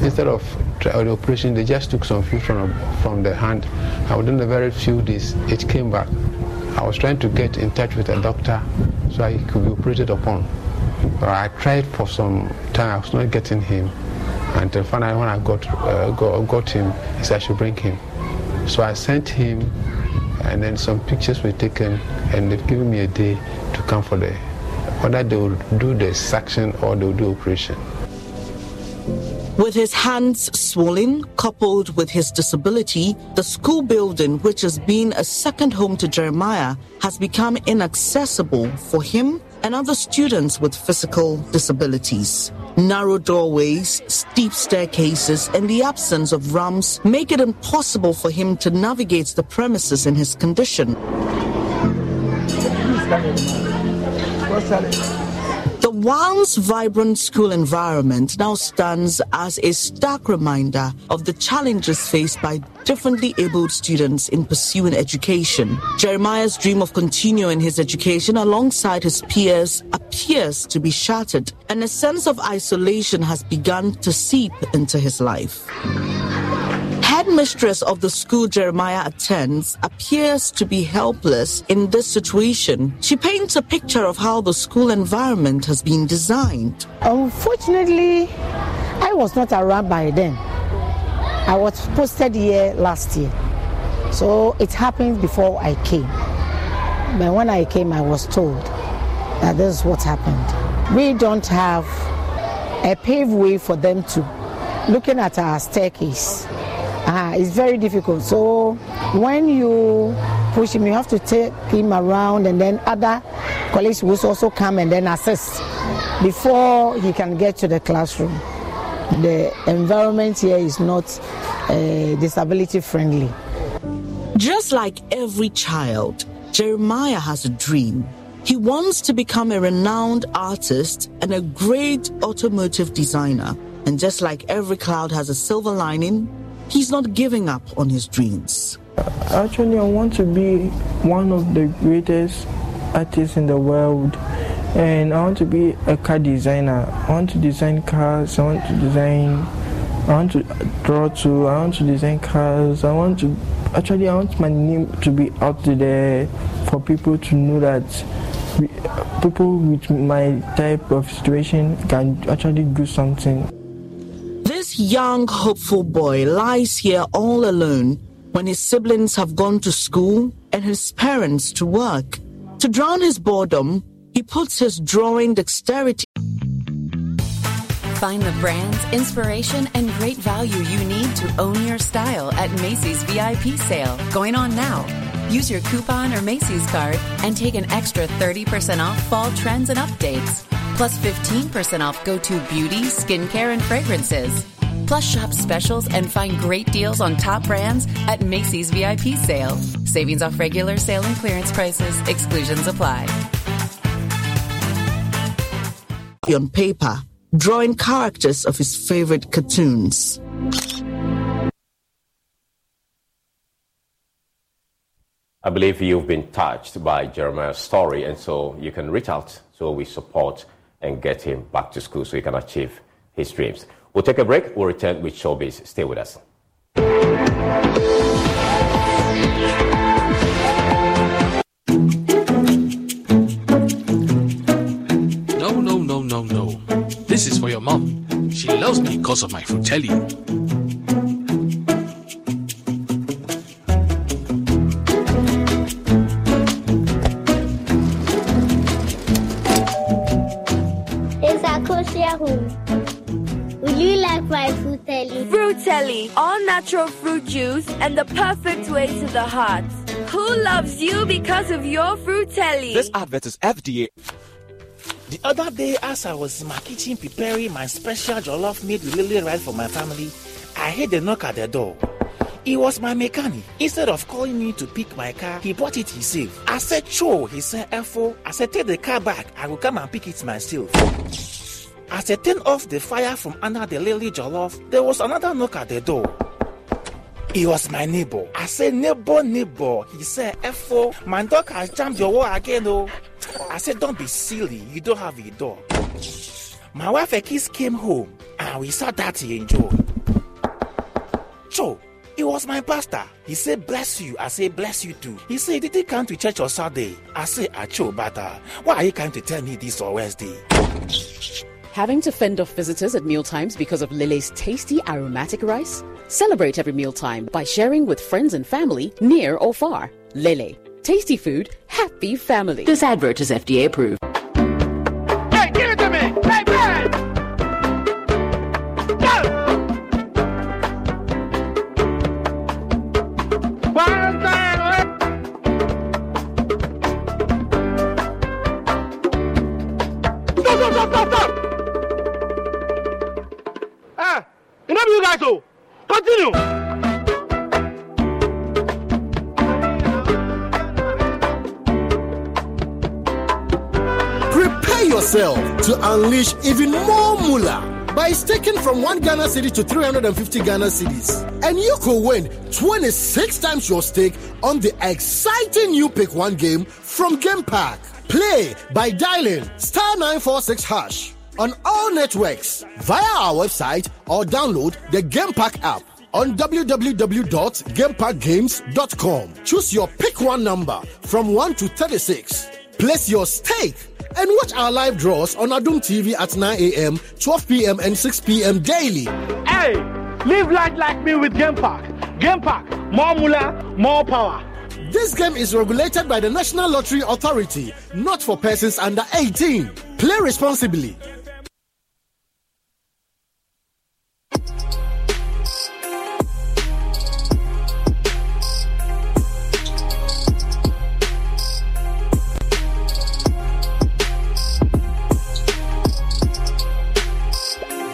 Speaker 53: Instead of the operation, they just took some fluid from, from the hand. And within a very few days, it came back. I was trying to get in touch with a doctor so I could be operated upon. But I tried for some time, I was not getting him. Until finally, when I got, uh, got, got him, he said I should bring him. So I sent him, and then some pictures were taken, and they've given me a day to come for the, whether they will do the suction or they will do operation.
Speaker 51: With his hands swollen, coupled with his disability, the school building, which has been a second home to Jeremiah, has become inaccessible for him and other students with physical disabilities. Narrow doorways, steep staircases, and the absence of ramps make it impossible for him to navigate the premises in his condition. Once vibrant school environment now stands as a stark reminder of the challenges faced by differently abled students in pursuing education. Jeremiah's dream of continuing his education alongside his peers appears to be shattered, and a sense of isolation has begun to seep into his life headmistress of the school Jeremiah attends appears to be helpless in this situation. She paints a picture of how the school environment has been designed.
Speaker 54: Unfortunately, I was not around by then. I was posted here last year. So it happened before I came. But when I came, I was told that this is what happened. We don't have a paved way for them to, looking at our staircase, uh, it's very difficult. So when you push him, you have to take him around, and then other colleagues will also come and then assist before he can get to the classroom. The environment here is not uh, disability friendly.
Speaker 51: Just like every child, Jeremiah has a dream. He wants to become a renowned artist and a great automotive designer. And just like every cloud has a silver lining, he's not giving up on his dreams.
Speaker 10: Actually, I want to be one of the greatest artists in the world. And I want to be a car designer. I want to design cars. I want to design. I want to draw too. I want to design cars. I want to. Actually, I want my name to be out there for people to know that people with my type of situation can actually do something.
Speaker 51: Young, hopeful boy lies here all alone when his siblings have gone to school and his parents to work. To drown his boredom, he puts his drawing dexterity.
Speaker 55: Find the brands, inspiration, and great value you need to own your style at Macy's VIP sale, going on now. Use your coupon or Macy's card and take an extra 30% off fall trends and updates, plus 15% off go to beauty, skincare, and fragrances. Plus, shop specials and find great deals on top brands at Macy's VIP sale. Savings off regular sale and clearance prices, exclusions apply.
Speaker 51: On paper, drawing characters of his favorite cartoons.
Speaker 5: I believe you've been touched by Jeremiah's story, and so you can reach out so we support and get him back to school so he can achieve his dreams. We'll take a break. We'll return with Showbiz. Stay with us.
Speaker 56: No, no, no, no, no. This is for your mom. She loves me because of my frutelli.
Speaker 57: Fruitelli,
Speaker 58: all natural fruit juice and the perfect way to the heart. Who loves you because of your fruitelli?
Speaker 3: This advert is FDA. The other day, as I was in my kitchen preparing my special jollof made with Lele rice for my family, I heard a knock at the door. It was my mechanic. Instead of calling me to pick my car, he bought it himself. I said, Cho, he said, Efo. I said, take the car back. I will come and pick it myself. As I turned off the fire from under the Lele jollof, there was another knock at the door. He was my neighbor. I said, neighbor, neighbor. He said, Efo, my dog has jammed your wall again, oh. I said, don't be silly. You don't have a dog. My wife and kids came home and we saw that he enjoyed. Cho, he was my pastor. He said, bless you. I said, bless you too. He said, did he come to church on Sunday? I said, Acho, but uh, why are you coming to tell me this on Wednesday?
Speaker 59: Having to fend off visitors at mealtimes because of Lele's tasty aromatic rice? Celebrate every mealtime by sharing with friends and family near or far. Lele. Tasty food, happy family. This advert is FDA approved.
Speaker 3: Continue!
Speaker 2: Prepare yourself to unleash even more moolah by staking from 1 Ghana cedi to 350 Ghana cedis. And you could win 26 times your stake on the exciting new Pick 1 game from Game Park. Play by dialing star 946 hash on all networks via our website or download the Game Park app on www.gameparkgames.com. Choose your pick one number from 1 to 36. Place your stake and watch our live draws on Adom TV at 9 a.m., 12 p.m., and 6 p.m. daily.
Speaker 3: Hey, live life like me with Game Park. Game Park, more moolah, more power.
Speaker 2: This game is regulated by the National Lottery Authority, not for persons under 18. Play responsibly.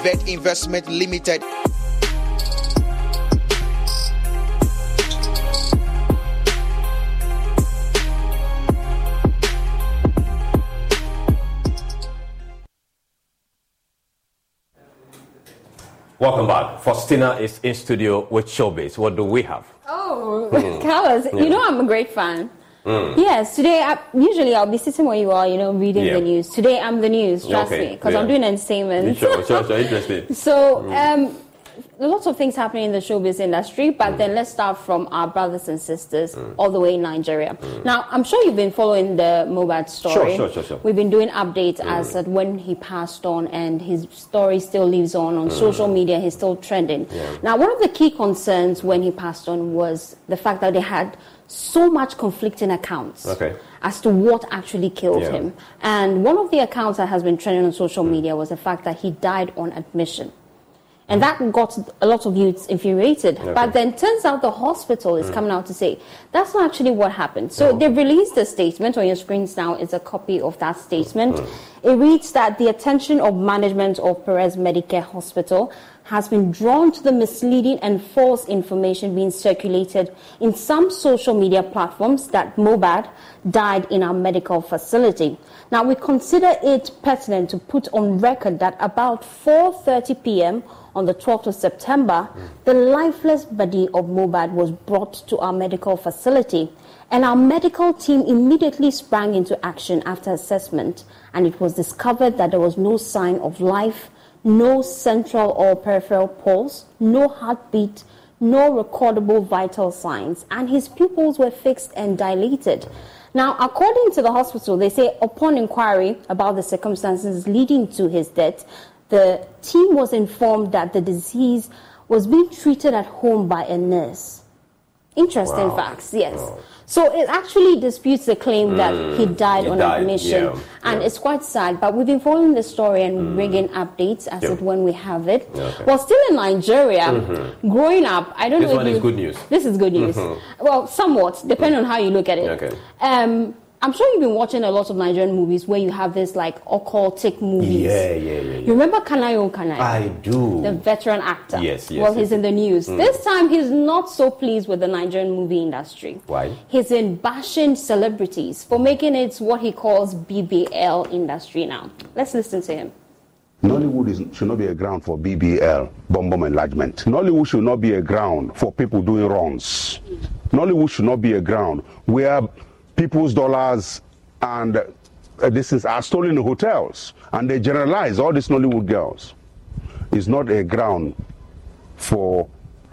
Speaker 60: Vet Investment Limited.
Speaker 5: Welcome back. Faustina is in studio with Showbiz. What do we have?
Speaker 61: Oh,
Speaker 5: Mm.
Speaker 61: Carlos,
Speaker 5: Yeah.
Speaker 61: you know I'm a great fan.
Speaker 5: Mm.
Speaker 61: Yes, today I, usually I'll be sitting where you are, you know, reading
Speaker 5: Yeah.
Speaker 61: the news. Today I'm the news, trust
Speaker 5: Okay,
Speaker 61: me, because
Speaker 5: yeah.
Speaker 61: I'm doing entertainment.
Speaker 5: Sure, sure, sure. Interesting.
Speaker 61: So,
Speaker 5: Mm.
Speaker 61: um, lots of things happening in the showbiz industry, but
Speaker 5: Mm.
Speaker 61: then let's start from our brothers and sisters all the way in Nigeria. Now, I'm sure you've been following the Mohbad story.
Speaker 5: Mm. Sure, sure, sure, sure.
Speaker 61: We've been doing updates
Speaker 5: Mm.
Speaker 61: as at when he passed on, and his story still lives on on
Speaker 5: Mm.
Speaker 61: social media. He's still trending.
Speaker 5: Yeah.
Speaker 61: Now, one of the key concerns when he passed on was the fact that they had so much conflicting accounts
Speaker 5: Okay.
Speaker 61: as to what actually killed
Speaker 5: Yeah.
Speaker 61: him. And one of the accounts that has been trending on social hmm. media was the fact that he died on admission. And that got a lot of youths infuriated.
Speaker 5: Okay.
Speaker 61: But then turns out the hospital is
Speaker 5: Mm.
Speaker 61: coming out to say that's not actually what happened. So hmm. they've released a statement on your screens now is a copy of that statement. Hmm. It reads that the attention of management of Perez Medicare Hospital has been drawn to the misleading and false information being circulated in some social media platforms that Mohbad died in our medical facility. Now we consider it pertinent to put on record that about 4:30 p.m. on the 12th of September, the lifeless body of Mohbad was brought to our medical facility. And our medical team immediately sprang into action after assessment, and it was discovered that there was no sign of life, no central or peripheral pulse, no heartbeat, no recordable vital signs, and his pupils were fixed and dilated. Now, according to the hospital, they say upon inquiry about the circumstances leading to his death, the team was informed that the disease was being treated at home by a nurse. Interesting
Speaker 5: Wow.
Speaker 61: facts, yes. So it actually disputes the claim that he
Speaker 5: Mm,
Speaker 61: died
Speaker 5: he
Speaker 61: on
Speaker 5: died,
Speaker 61: admission.
Speaker 5: yeah,
Speaker 61: and
Speaker 5: yeah.
Speaker 61: it's quite sad, but we've been following the story and bringing updates as
Speaker 5: Yeah.
Speaker 61: it when we have it.
Speaker 5: Okay.
Speaker 61: Well, still in Nigeria,
Speaker 5: Mhm.
Speaker 61: growing up, I don't
Speaker 5: This
Speaker 61: know
Speaker 5: one
Speaker 61: if
Speaker 5: is
Speaker 61: you,
Speaker 5: good news.
Speaker 61: This is good news.
Speaker 5: Mhm.
Speaker 61: Well, somewhat, depending on how you look at it.
Speaker 5: Okay.
Speaker 61: Um, I'm sure you've been watching a lot of Nigerian movies where you have this like occultic movies.
Speaker 5: Yeah, yeah, yeah. yeah.
Speaker 61: You remember Kanayo Kanai?
Speaker 5: I do.
Speaker 61: The veteran actor.
Speaker 5: Yes, yes.
Speaker 61: Well,
Speaker 5: yes,
Speaker 61: he's in the news.
Speaker 5: Mm.
Speaker 61: This time, he's not so pleased with the Nigerian movie industry.
Speaker 5: Why?
Speaker 61: He's in bashing celebrities for making it what he calls BBL industry now. Let's listen to him.
Speaker 62: Nollywood is, should not be a ground for BBL, bomb bomb enlargement. Nollywood should not be a ground for people doing wrongs. Nollywood should not be a ground where people's dollars and uh, this is are stolen in hotels and they generalize all these Nollywood girls. It's not a ground for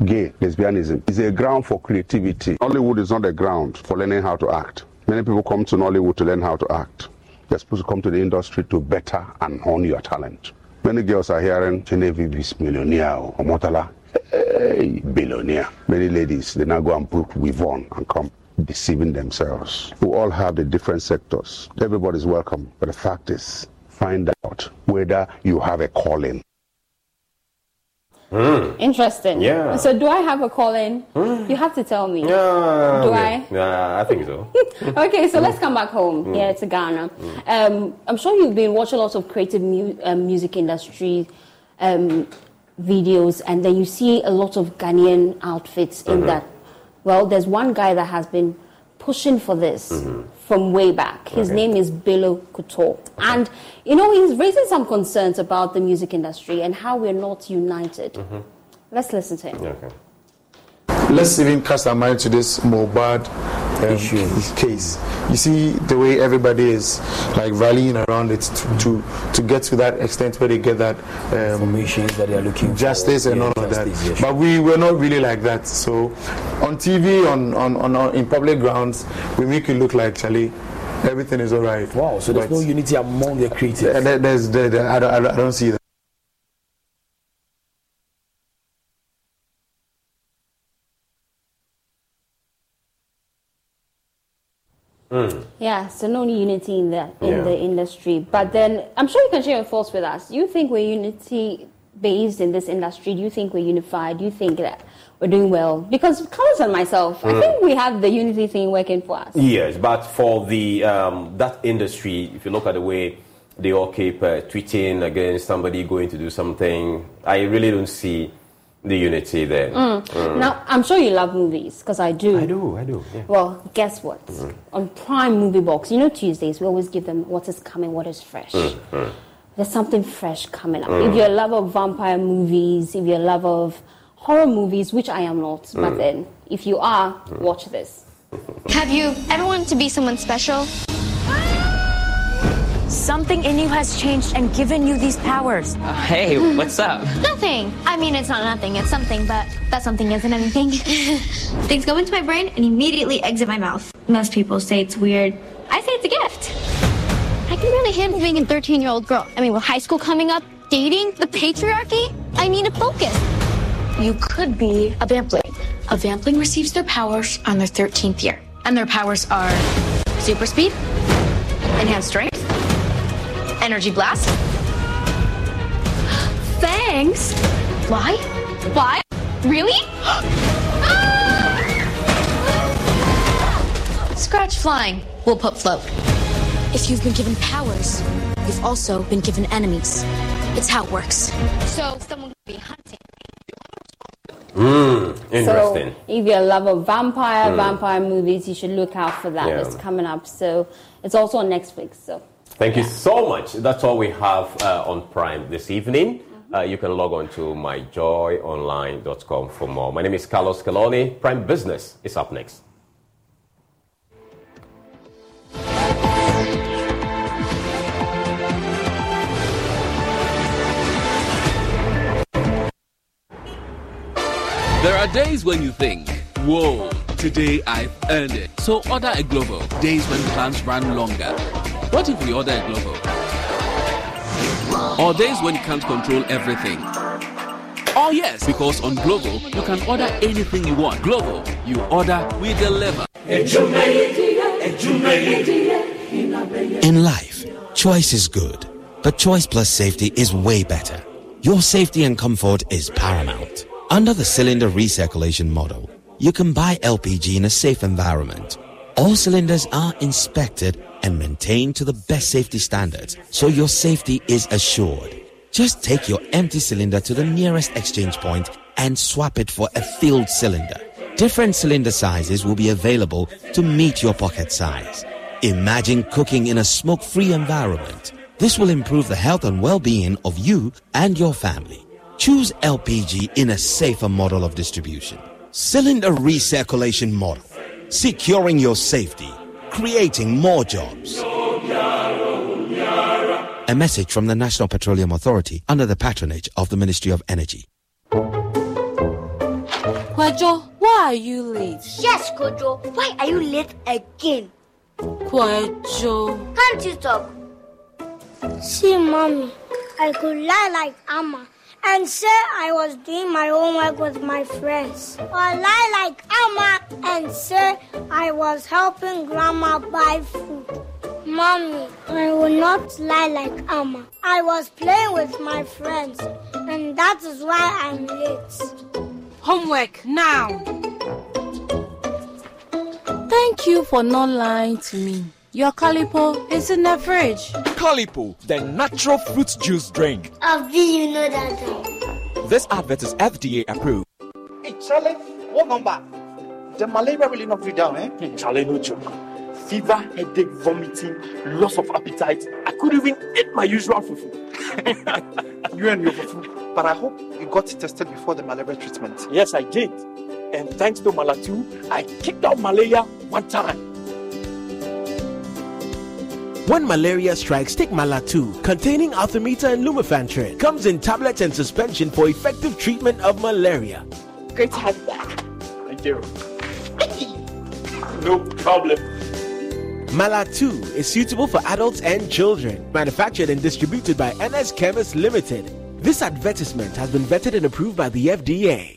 Speaker 62: gay lesbianism. It's a ground for creativity. Nollywood is not a ground for learning how to act. Many people come to Nollywood to learn how to act. You're supposed to come to the industry to better and hone your talent. Many girls are hearing Genevieve is millionaire or Motala, hey, billionaire. Many ladies, they now go and book on and come deceiving themselves. We all have the different sectors. Everybody's welcome. But the fact is, find out whether you have a calling.
Speaker 5: Mm.
Speaker 61: Interesting.
Speaker 5: Yeah.
Speaker 61: So, do I have a call in? You have to tell me.
Speaker 5: Yeah,
Speaker 61: Do
Speaker 5: I? Yeah, I think so.
Speaker 61: okay, so let's come back home
Speaker 5: Mm.
Speaker 61: here to Ghana. Um, I'm sure you've been watching lots of creative mu- um, music industry um, videos, and then you see a lot of Ghanaian outfits in
Speaker 5: Mhm.
Speaker 61: that. Well, there's one guy that has been pushing for this mm-hmm. from way back. His
Speaker 5: Okay.
Speaker 61: name is Bello Couture. And, you know, he's raising some concerns about the music industry and how we're not united. Mm-hmm. Let's listen to him.
Speaker 5: Okay.
Speaker 63: Let's even cast our mind to this Mohbad um, case. You see the way everybody is like rallying around it to, to, to get to that extent where they get that um,
Speaker 64: information that they are looking
Speaker 63: justice and
Speaker 64: Yeah,
Speaker 63: all of that.
Speaker 64: yeah,
Speaker 63: But we were not really like that. So on TV, on, on, on, on in public grounds, we make it look like Charlie. Everything is all right.
Speaker 64: Wow, so there's no unity among the creatives.
Speaker 63: There, there's, there, there- I don't- I don't see that.
Speaker 61: Yeah, so no unity in the in
Speaker 5: Yeah.
Speaker 61: the industry. But then I'm sure you can share your thoughts with us. Do you think we're unity based in this industry? Do you think we're unified? Do you think that we're doing well? Because Carlos and myself, I
Speaker 5: Mm.
Speaker 61: think we have the unity thing working for us.
Speaker 5: Yes, but for the um, that industry, if you look at the way they all keep uh, tweeting against somebody going to do something, I really don't see the unity there.
Speaker 61: Mm.
Speaker 5: Mm.
Speaker 61: Now, I'm sure you love movies because I do.
Speaker 5: I do, I do. Yeah.
Speaker 61: Well, guess what? On Prime Movie Box, you know Tuesdays we always give them what is coming, what is fresh.
Speaker 5: Mm, mm.
Speaker 61: There's something fresh coming up.
Speaker 5: Mm.
Speaker 61: If you're a lover of vampire movies, if you're a lover of horror movies, which I am not, but
Speaker 65: Mm.
Speaker 61: then if you are, watch this.
Speaker 65: Have you ever wanted to be someone special?
Speaker 66: Something in you has changed and given you these powers.
Speaker 65: Uh, hey,
Speaker 66: what's up?
Speaker 65: Nothing. I mean, it's not nothing. It's something, but that something isn't anything. Things go into my brain and immediately exit my mouth. Most people say it's weird. I say it's a gift. I can really handle being a 13 year old girl. I mean, with high school coming up, dating, the patriarchy, I need to focus.
Speaker 66: You could be a vampling. A vampling receives their powers on their 13th year. And their powers are super speed, enhanced strength, energy blast,
Speaker 65: Thanks.
Speaker 66: Why?
Speaker 65: Why? Really?
Speaker 66: scratch flying. We'll put float. If you've been given powers, you've also been given enemies. It's how it works.
Speaker 65: So someone could be hunting.
Speaker 5: Mm, interesting.
Speaker 61: So if you love a of vampire,
Speaker 5: Mm.
Speaker 61: vampire movies, you should look out for that.
Speaker 5: Yeah.
Speaker 61: It's coming up. So it's also on Netflix. So
Speaker 5: Thank you so much. That's all we have uh, on Prime this evening. Uh, you can log on to myjoyonline.com for more. My name is Carlos Calony. Prime Business is up next.
Speaker 67: There are days when you think, whoa, today I've earned it. So order a Glovo. Days when plans run longer. What if we order a? Or days when you can't control everything. Oh yes, because on Glovo, you can order anything you want. Glovo, you order, we deliver.
Speaker 68: In life, choice is good, but choice plus safety is way better. Your safety and comfort is paramount. Under the cylinder recirculation model, you can buy LPG in a safe environment, All cylinders are inspected and maintained to the best safety standards, so your safety is assured. Just take your empty cylinder to the nearest exchange point and swap it for a filled cylinder. Different cylinder sizes will be available to meet your pocket size. Imagine cooking in a smoke-free environment. This will improve the health and well-being of you and your family. Choose LPG in a safer model of distribution. Cylinder recirculation model. Securing your safety. Creating more jobs. A message from the National Petroleum Authority under the patronage of the Ministry of Energy.
Speaker 69: Kwajo, why are you late?
Speaker 57: Yes, Kojo. Why are you late again?
Speaker 69: Kwajo.
Speaker 57: Can't you talk? See, mommy, I could lie like Amma and say I was doing my homework with my friends. Or lie like Amma and say I was helping grandma buy food. Mommy, I will not lie like Amma. I was playing with my friends, and that is why I'm late.
Speaker 69: Homework now. Thank you for not lying to me. Your calipo is in the fridge.
Speaker 70: Calipo, the natural fruit juice drink.
Speaker 57: How do you know that?
Speaker 70: This advert is FDA approved.
Speaker 3: Hey, Charlie, what number? The malaria really knocked you down, eh? Hey, Charlie, no joke. Fever, headache, vomiting, loss of appetite. I couldn't even eat my usual fufu. you and your fufu. But I hope you got tested before the malaria treatment. Yes, I did. And thanks to Malatu, I kicked out malaria one time.
Speaker 71: When malaria strikes, take Malatu, containing Artemether and Lumefantrine. Comes in tablets and suspension for effective treatment of malaria.
Speaker 3: Great to have you back. Thank you. no problem.
Speaker 71: Malatu is suitable for adults and children. Manufactured and distributed by NS Chemist Limited. This advertisement has been vetted and approved by the FDA.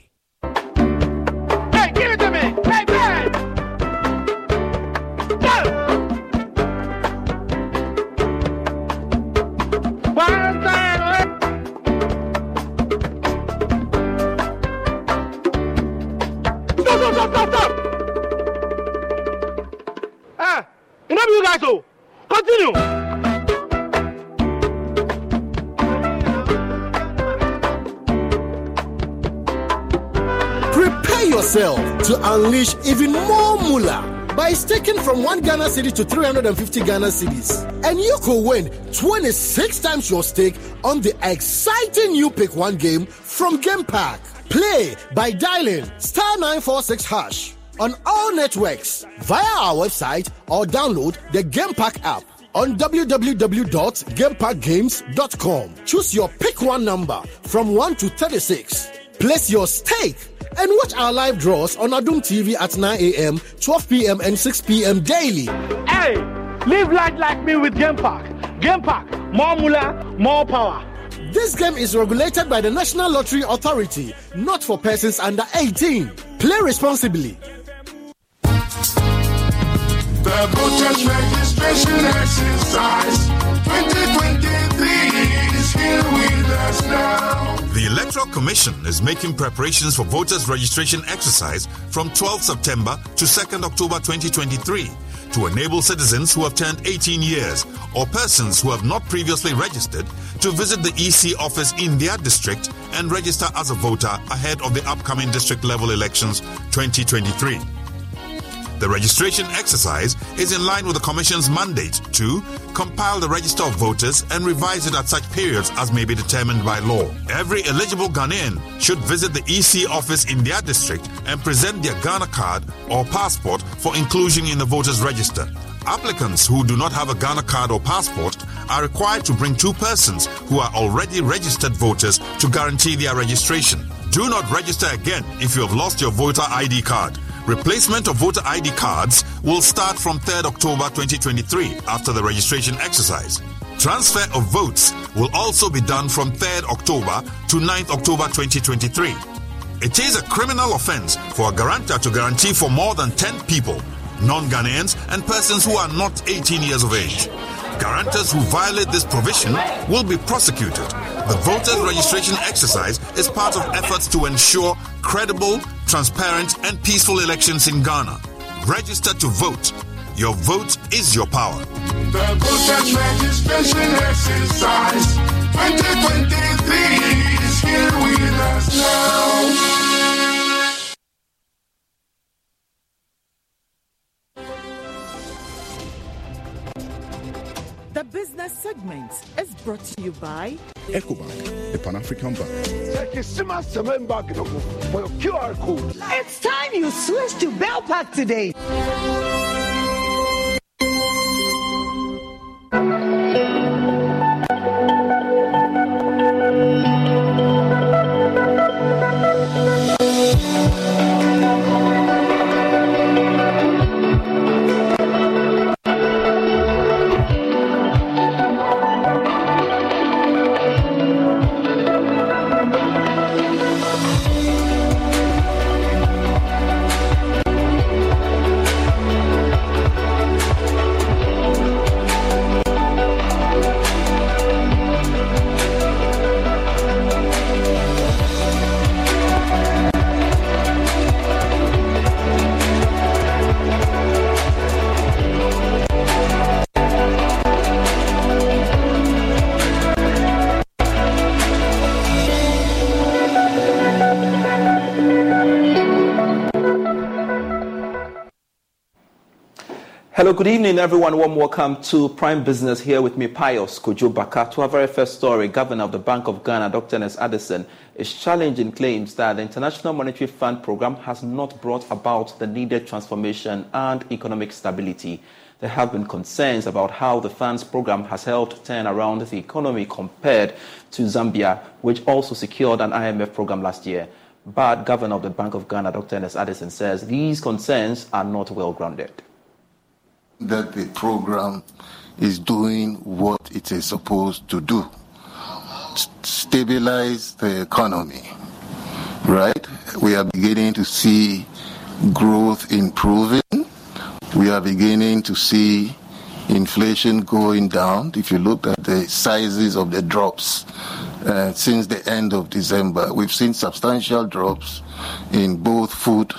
Speaker 72: To
Speaker 2: unleash even more moolah by staking from 1 Ghana cedi to 350 Ghana cedis. And you could win 26 times your stake on the exciting new Pick 1 game from Game Pack. Play by dialing star 946 hash on all networks via our website or download the Game Pack app on www.gamepackgames.com. Choose your pick one number from 1 to 36. Place your stake and watch our live draws on Adom TV at 9 a.m., 12 p.m., and 6 p.m. daily.
Speaker 72: Hey, live life like me with Game Park. Game Park, more moolah, more power.
Speaker 2: This game is regulated by the National Lottery Authority, not for persons under 18. Play responsibly.
Speaker 73: The voters registration exercise 2023
Speaker 62: The Electoral Commission is making preparations for voters' registration exercise from 12 September to 2nd October 2023 to enable citizens who have turned 18 years or persons who have not previously registered to visit the EC office in their district and register as a voter ahead of the upcoming district level elections 2023. The registration exercise is in line with the Commission's mandate to compile the register of voters and revise it at such periods as may be determined by law. Every eligible Ghanaian should visit the EC office in their district and present their Ghana card or passport for inclusion in the voters register. Applicants who do not have a Ghana card or passport are required to bring two persons who are already registered voters to guarantee their registration. Do not register again if you have lost your voter ID card. Replacement of voter ID cards will start from 3rd October 2023 after the registration exercise. Transfer of votes will also be done from 3rd October to 9th October 2023. It is a criminal offense for a guarantor to guarantee for more than 10 people, non Ghanaians, and persons who are not 18 years of age. Guarantors who violate this provision will be prosecuted. The voters' registration exercise is part of efforts to ensure credible, transparent, and peaceful elections in Ghana. Register to vote Your vote is your power.
Speaker 73: The voters registration exercise 2023 is here with us now.
Speaker 1: The business segment is brought to you by
Speaker 74: EcoBank, the Pan African Bank.
Speaker 75: for your QR code. It's time you switch to Bell Pack today.
Speaker 11: Hello, good evening, everyone. Warm welcome to Prime Business here with me, Pius Kojo Baka. To our very first story, Governor of the Bank of Ghana, Dr. Ernest Addison, is challenging claims that the International Monetary Fund program has not brought about the needed transformation and economic stability. There have been concerns about how the fund's program has helped turn around the economy compared to Zambia, which also secured an IMF program last year. But Governor of the Bank of Ghana, Dr. Ernest Addison, says these concerns are not well grounded
Speaker 12: that the program is doing what it is supposed to do stabilize the economy. Right? We are beginning to see growth improving. We are beginning to see inflation going down. If you look at the sizes of the drops uh, since the end of December, we've seen substantial drops in both food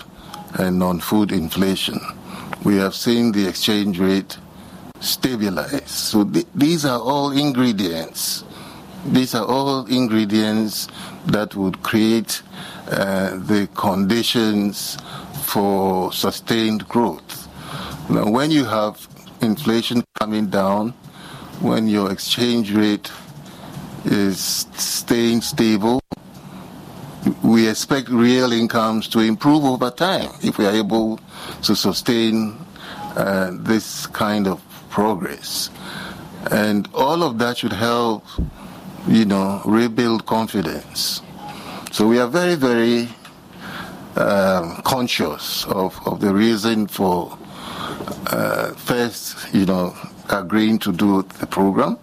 Speaker 12: and non food inflation we have seen the exchange rate stabilize. So th- these are all ingredients. These are all ingredients that would create uh, the conditions for sustained growth. Now, when you have inflation coming down, when your exchange rate is staying stable, we expect real incomes to improve over time if we are able to sustain uh, this kind of progress. And all of that should help, you know, rebuild confidence. So we are very, very um, conscious of, of the reason for uh, first, you know, agreeing to do the program.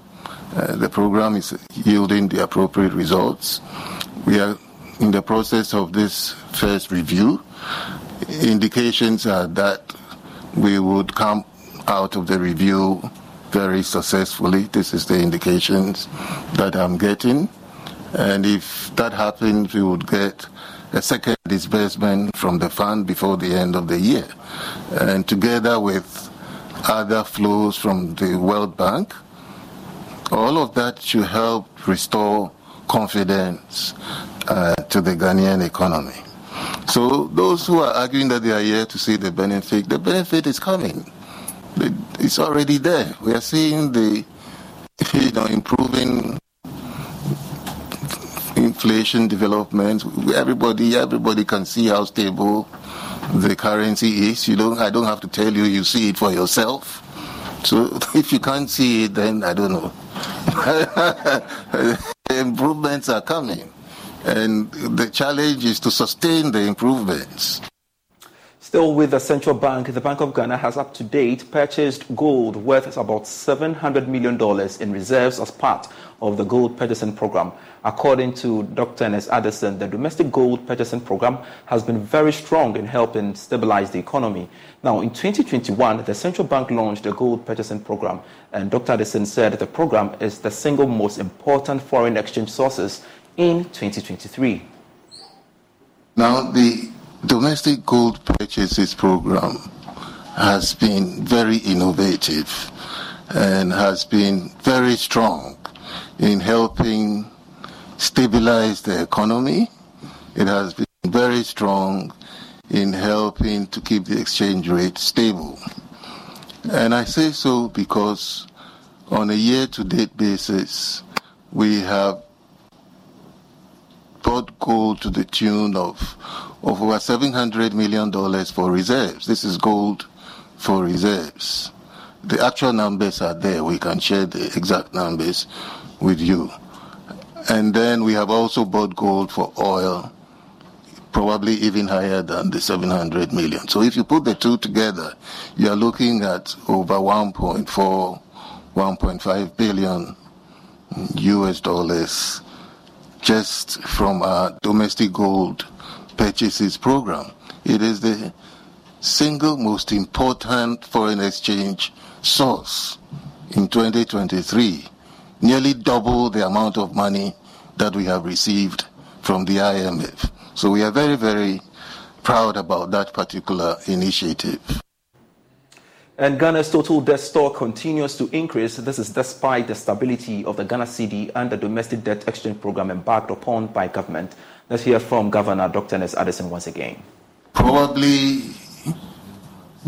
Speaker 12: Uh, the program is yielding the appropriate results. We are in the process of this first review, indications are that we would come out of the review very successfully. This is the indications that I'm getting. And if that happens, we would get a second disbursement from the fund before the end of the year. And together with other flows from the World Bank, all of that should help restore confidence uh, to the Ghanaian economy. So those who are arguing that they are here to see the benefit, the benefit is coming. It's already there. We are seeing the, you know, improving inflation development. Everybody, everybody can see how stable the currency is. You don't. I don't have to tell you. You see it for yourself. So if you can't see it, then I don't know. improvements are coming. And the challenge is to sustain the improvements.
Speaker 11: Still with the central bank, the Bank of Ghana has up to date purchased gold worth about $700 million in reserves as part of the gold purchasing program. According to Dr. Ernest Addison, the domestic gold purchasing program has been very strong in helping stabilize the economy. Now, in 2021, the central bank launched a gold purchasing program, and Dr. Addison said the program is the single most important foreign exchange sources in 2023.
Speaker 12: Now, the domestic gold purchases program has been very innovative and has been very strong in helping stabilize the economy. It has been very strong in helping to keep the exchange rate stable. And I say so because on a year to date basis, we have bought gold to the tune of, of over $700 million for reserves. This is gold for reserves. The actual numbers are there. We can share the exact numbers with you. And then we have also bought gold for oil, probably even higher than the 700 million. So if you put the two together, you are looking at over 1.4, 1.5 billion US dollars just from our domestic gold purchases program. It is the single most important foreign exchange source in 2023, nearly double the amount of money that we have received from the IMF. So we are very, very proud about that particular initiative.
Speaker 11: And Ghana's total debt stock continues to increase. This is despite the stability of the Ghana cedi and the domestic debt exchange program embarked upon by government. Let's hear from Governor Dr. Ernest Addison once again.
Speaker 12: Probably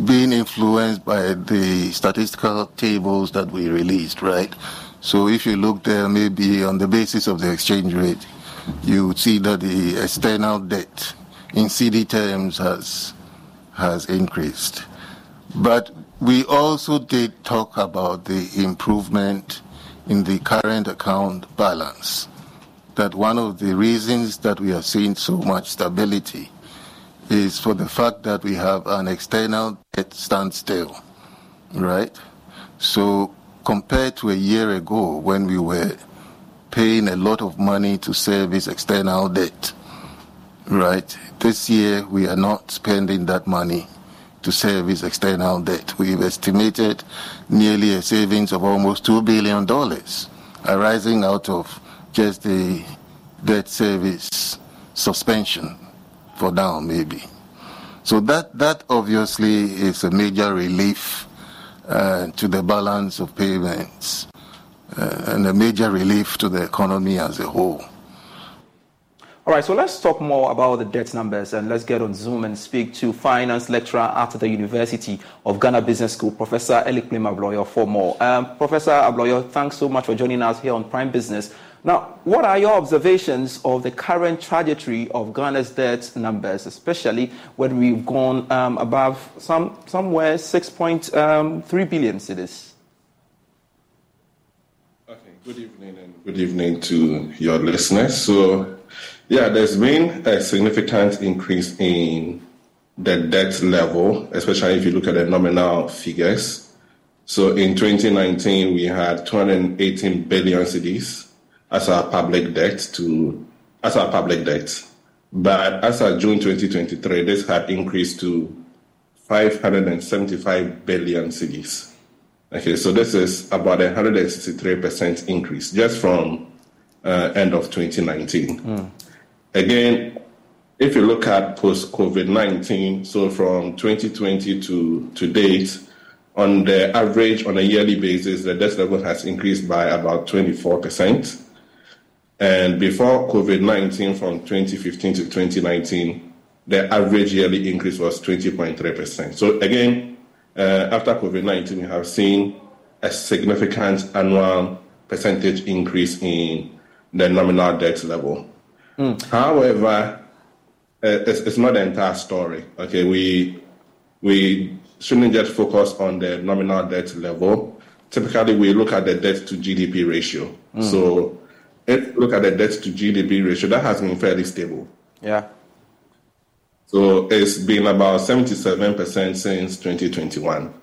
Speaker 12: being influenced by the statistical tables that we released, right? So if you look there, maybe on the basis of the exchange rate, you would see that the external debt in cedi terms has has increased. But we also did talk about the improvement in the current account balance. That one of the reasons that we are seeing so much stability is for the fact that we have an external debt standstill, right? So compared to a year ago when we were paying a lot of money to service external debt, right? This year we are not spending that money to service external debt. We've estimated nearly a savings of almost $2 billion arising out of just the debt service suspension for now, maybe. So that, that obviously is a major relief uh, to the balance of payments uh, and a major relief to the economy as a whole.
Speaker 11: All right, so let's talk more about the debt numbers and let's get on Zoom and speak to finance lecturer at the University of Ghana Business School, Professor Elikplim Agbloyor, for more. Um, Professor Agbloyor, thanks so much for joining us here on Prime Business. Now, what are your observations of the current trajectory of Ghana's debt numbers, especially when we've gone um, above some, somewhere 6.3 um, billion cedis?
Speaker 76: Okay, good evening and good evening to your listeners. So, yeah, there's been a significant increase in the debt level, especially if you look at the nominal figures. So in 2019, we had 218 billion cedis as our public debt to as our public debt. But as of June 2023, this had increased to 575 billion cedis. Okay, so this is about a 163% increase just from uh, end of 2019. Mm. Again, if you look at post COVID 19, so from 2020 to, to date, on the average, on a yearly basis, the debt level has increased by about 24%. And before COVID 19, from 2015 to 2019, the average yearly increase was 20.3%. So, again, uh, after COVID 19, we have seen a significant annual percentage increase in the nominal debt level. Mm. However, uh, it's, it's, not the entire story. Okay, we we shouldn't just focus on the nominal debt level. Typically, we look at the debt to GDP ratio. Mm. So if you look at the debt to GDP ratio, that has been fairly stable.
Speaker 11: Yeah.
Speaker 76: So it's been about 77% since 2021.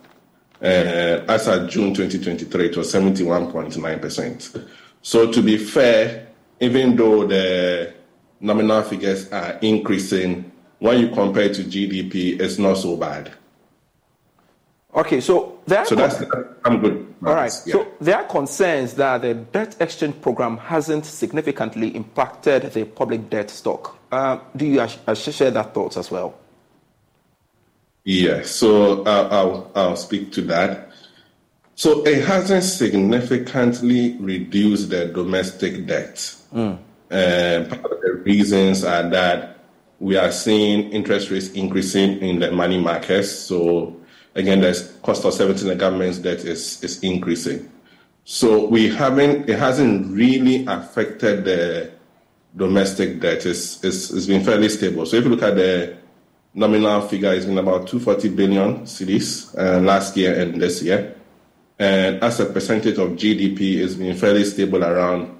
Speaker 76: Uh, as of June 2023, it was 71.9%. So to be fair, even though the nominal figures are increasing, when you compare to GDP, it's not so bad.
Speaker 11: Okay, so there
Speaker 76: so that's I'm good.
Speaker 11: All right. Yeah. So there are concerns that the debt exchange program hasn't significantly impacted the public debt stock. Uh, do you share that thoughts as well?
Speaker 76: Yes, so uh, I'll, I'll speak to that. So it hasn't significantly reduced the domestic debt.
Speaker 11: Mm.
Speaker 76: And part of the reasons are that we are seeing interest rates increasing in the money markets. So again, the cost of servicing the government's debt is, is increasing. So we haven't, it hasn't really affected the domestic debt. It's, it's, it's been fairly stable. So if you look at the nominal figure, it's been about 240 billion cedis uh, last year and this year. And as a percentage of GDP, it's been fairly stable around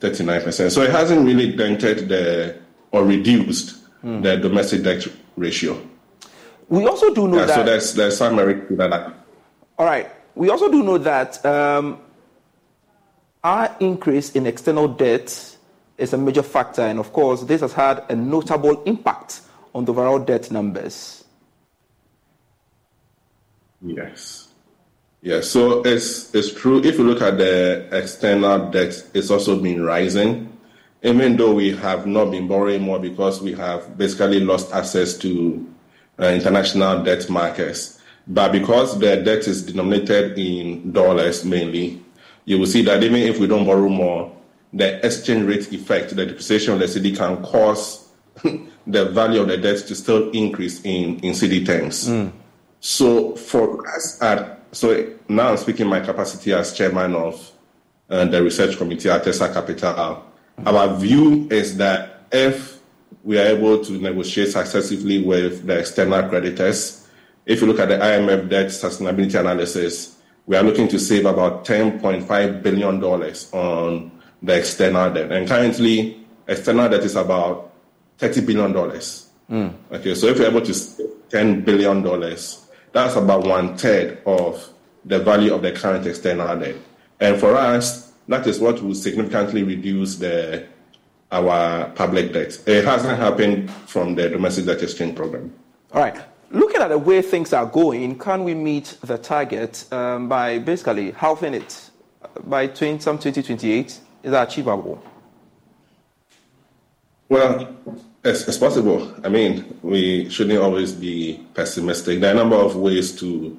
Speaker 76: 39%. So it hasn't really dented the or reduced
Speaker 11: Hmm.
Speaker 76: the domestic debt ratio.
Speaker 11: We also do know
Speaker 76: Yeah,
Speaker 11: that.
Speaker 76: so there's, there's some merit to that.
Speaker 11: All right. We also do know that um, our increase in external debt is a major factor, and of course, this has had a notable impact on the overall debt numbers.
Speaker 76: Yes. Yes. So it's it's true. If you look at the external debt, it's also been rising, even though we have not been borrowing more because we have basically lost access to uh, international debt markets. But because the debt is denominated in dollars mainly, you will see that even if we don't borrow more, the exchange rate effect, the depreciation of the cedi can cause the value of the debt to still increase in, in cedi terms. So for us at so now I'm speaking my capacity as chairman of uh, the research committee at Tessa Capital. Our view is that if we are able to negotiate successively with the external creditors, if you look at the IMF debt sustainability analysis, we are looking to save about $10.5 billion on the external debt. And currently, external debt is about $30 billion.
Speaker 11: Mm.
Speaker 76: Okay, so if you're able to save $10 billion, that's about one third of the value of the current external debt. And for us, that is what will significantly reduce the our public debt. It hasn't happened from the domestic debt exchange program.
Speaker 11: All right. Looking at the way things are going, can we meet the target um, by basically halving it by 20, some 2028? Is that achievable?
Speaker 76: Well, it's, it's possible. I mean, we shouldn't always be pessimistic. There are a number of ways to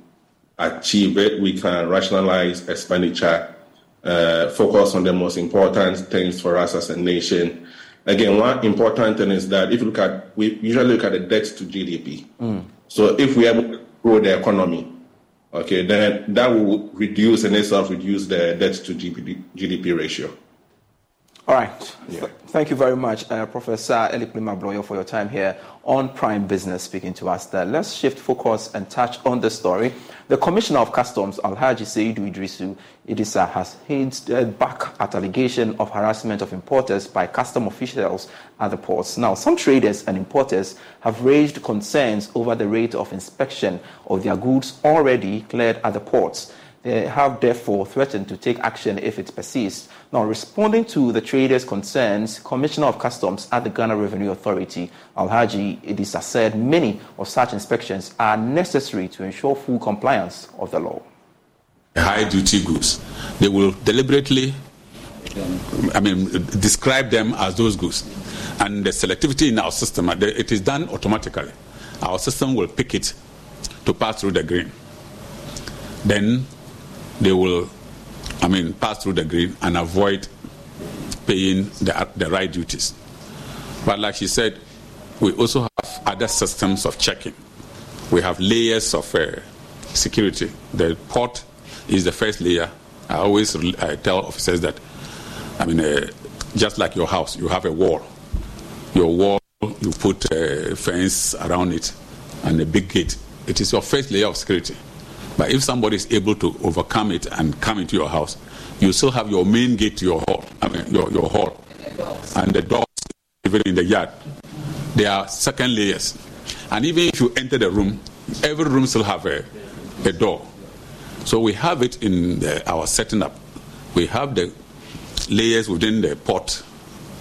Speaker 76: achieve it. We can rationalize expenditure, uh, focus on the most important things for us as a nation. Again, one important thing is that if you look at, we usually look at the debt to GDP. So if we to grow the economy, okay, then that will reduce in itself reduce the debt to GDP, GDP ratio.
Speaker 11: All right. Th- Thank you very much, uh, Professor Elikplim Agbloyor, for your time here on Prime Business speaking to us there. Let's shift focus and touch on the story. The Commissioner of Customs, Alhaji Seidu Iddrisu Iddisah, has hinted back at allegation of harassment of importers by custom officials at the ports. Now, some traders and importers have raised concerns over the rate of inspection of their goods already cleared at the ports. They have therefore threatened to take action if it persists. Now, responding to the traders' concerns, Commissioner of Customs at the Ghana Revenue Authority, Alhaji Iddisah, said many of such inspections are necessary to ensure full compliance of the law.
Speaker 77: high duty goods. They will deliberately, I mean, describe them as those goods. And the selectivity in our system, uh, it is done automatically. Our system will pick it to pass through the green. Then they will, I mean, pass through the green and avoid paying the, the right duties. But like she said, we also have other systems of checking. We have layers of uh, security. The port is the first layer. I always I tell officers that, I mean, uh, just like your house, you have a wall. Your wall, you put a fence around it and a big gate. It is your first layer of security. But if somebody is able to overcome it and come into your house, you still have your main gate to your hall. I mean, your, your hall. And the doors, even in the yard. They are second layers. And even if you enter the room, every room still have a, a door. So we have it in the, our setting up. We have the layers within the port.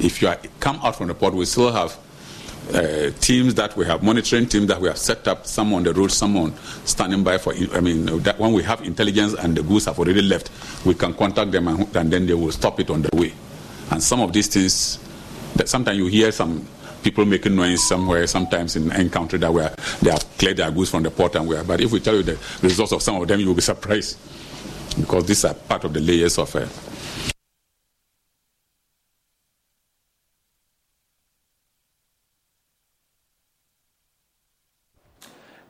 Speaker 77: If you are, come out from the port, we still have uh, teams that we have monitoring teams that we have set up. Some on the road, some on standing by for. I mean, that when we have intelligence and the goods have already left, we can contact them and, and then they will stop it on the way. And some of these things, that sometimes you hear some people making noise somewhere, sometimes in any country that where they have cleared their goods from the port and where. But if we tell you the results of some of them, you will be surprised because these are part of the layers of uh,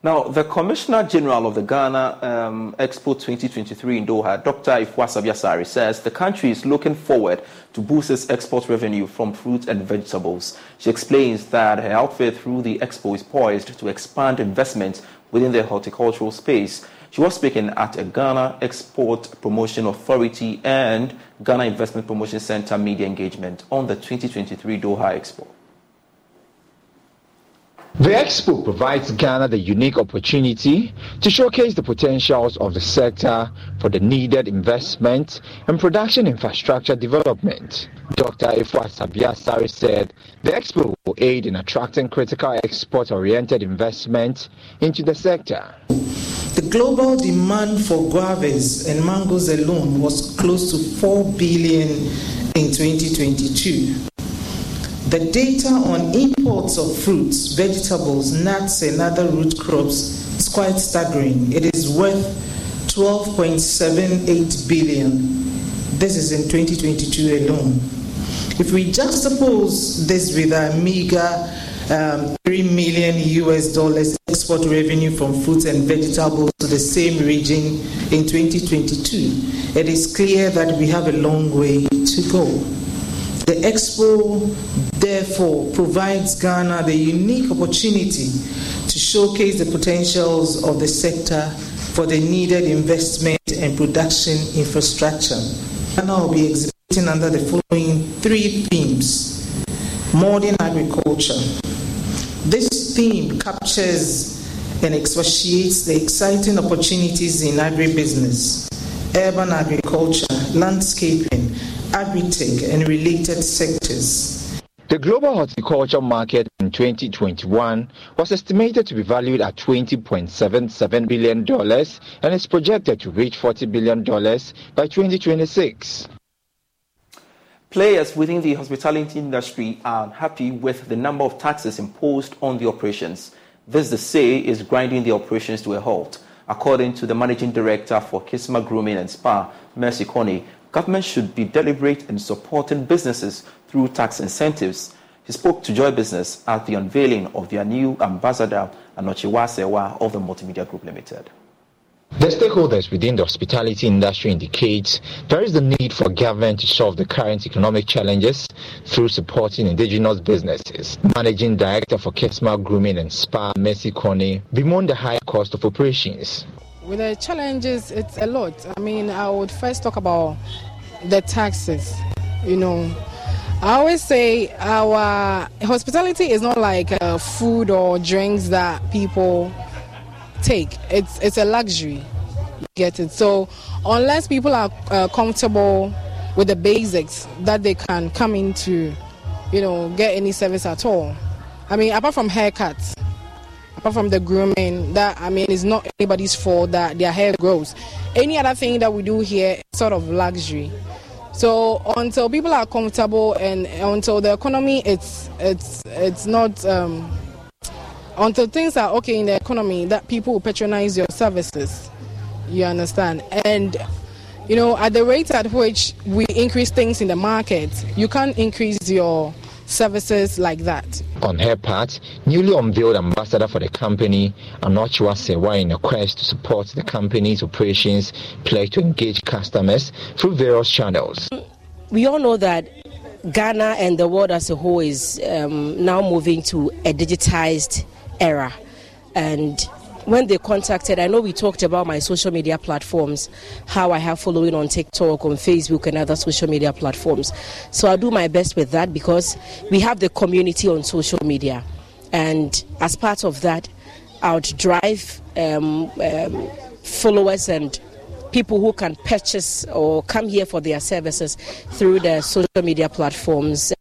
Speaker 11: Now, the Commissioner General of the Ghana um, Expo 2023 in Doha, Dr. Afua Asabea Asare, says the country is looking forward to boost its export revenue from fruits and vegetables. She explains that her outfit through the expo is poised to expand investment within the horticultural space. She was speaking at a Ghana Export Promotion Authority and Ghana Investment Promotion Center media engagement on the 2023 Doha Expo.
Speaker 78: The expo provides Ghana the unique opportunity to showcase the potentials of the sector for the needed investment and production infrastructure development. Dr. Afua Asabea Asare said the expo will aid in attracting critical export-oriented investment into the sector.
Speaker 79: The global demand for guavas and mangoes alone was close to 4 billion in 2022. The data on imports of fruits, vegetables, nuts, and other root crops is quite staggering. It is worth 12.78 billion. This is in 2022 alone. If we juxtapose this with our meager um, 3 million US dollars export revenue from fruits and vegetables to the same region in 2022, it is clear that we have a long way to go. The expo, therefore, provides Ghana the unique opportunity to showcase the potentials of the sector for the needed investment and production infrastructure. Ghana will be exhibiting under the following three themes modern agriculture. This theme captures and expatiates the exciting opportunities in agribusiness, urban agriculture, landscaping, agri-tech and related sectors.
Speaker 78: The global horticulture market in 2021 was estimated to be valued at $20.77 billion and is projected to reach $40 billion by 2026.
Speaker 11: Players within the hospitality industry are unhappy with the number of taxes imposed on the operations. This, they say, is grinding the operations to a halt. According to the managing director for Kisma Grooming and Spa, Mercy Coney, government should be deliberate in supporting businesses through tax incentives. He spoke to Joy Business at the unveiling of their new ambassador, Anochiwa Sewa of the Multimedia Group Limited.
Speaker 78: The stakeholders within the hospitality industry indicate there is the need for government to solve the current economic challenges through supporting indigenous businesses. Managing Director for Kisma Grooming and Spa, Mercy Coney, bemoaned the high cost of operations.
Speaker 80: With the challenges, it's a lot. I mean, I would first talk about the taxes. You know, I always say our hospitality is not like uh, food or drinks that people take. It's it's a luxury. You get it? So unless people are uh, comfortable with the basics that they can come into, you know, get any service at all. I mean, apart from haircuts, apart from the grooming, that I mean, it's not anybody's fault that their hair grows. Any other thing that we do here sort of luxury. So until people are comfortable and until the economy, it's it's it's not. Um, until things are okay in the economy, that people will patronize your services. You understand? And you know, at the rate at which we increase things in the market, you can't increase your services like that.
Speaker 78: On her part, newly unveiled ambassador for the company, Anochwa Sewa, in a quest to support the company's operations, pledged to engage customers through various channels.
Speaker 81: We all know that Ghana and the world as a whole is um, now moving to a digitized era. And when they contacted, I know we talked about my social media platforms, how I have following on TikTok, on Facebook, and other social media platforms. So I'll do my best with that because we have the community on social media. And as part of that, I would drive um, um, followers and people who can purchase or come here for their services through the social media platforms.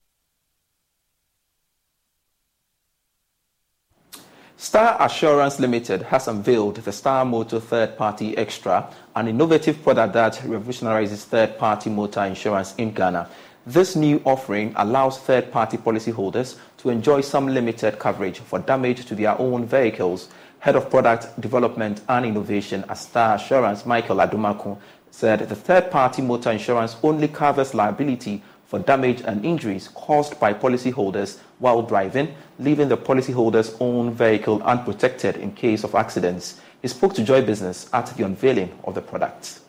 Speaker 11: Star Assurance Limited has unveiled the Star Motor Third Party Extra, an innovative product that revolutionizes third party motor insurance in Ghana. This new offering allows third party policyholders to enjoy some limited coverage for damage to their own vehicles. Head of Product Development and Innovation at Star Assurance, Michael Adumaku, said the third party motor insurance only covers liability for damage and injuries caused by policyholders while driving, leaving the policyholder's own vehicle unprotected in case of accidents. He spoke to Joy Business at the unveiling of the product.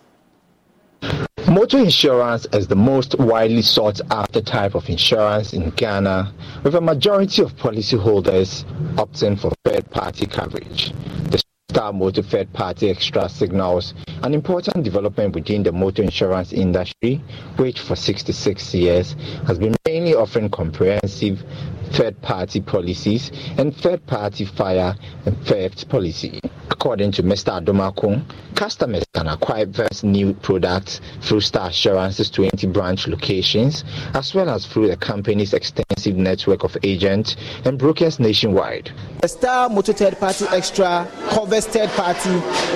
Speaker 78: Motor insurance is the most widely sought after type of insurance in Ghana, with a majority of policyholders opting for third party coverage. The Star Motor Third Party Extra signals an important development within the motor insurance industry, which for 66 years has been mainly offering comprehensive third party policies and third party fire and theft policy. According to Mr. Adomakun, customers can acquire this new products through Star Assurance's 20 branch locations, as well as through the company's extensive network of agents and brokers nationwide.
Speaker 82: The Star Motor Third Party Extra covers third party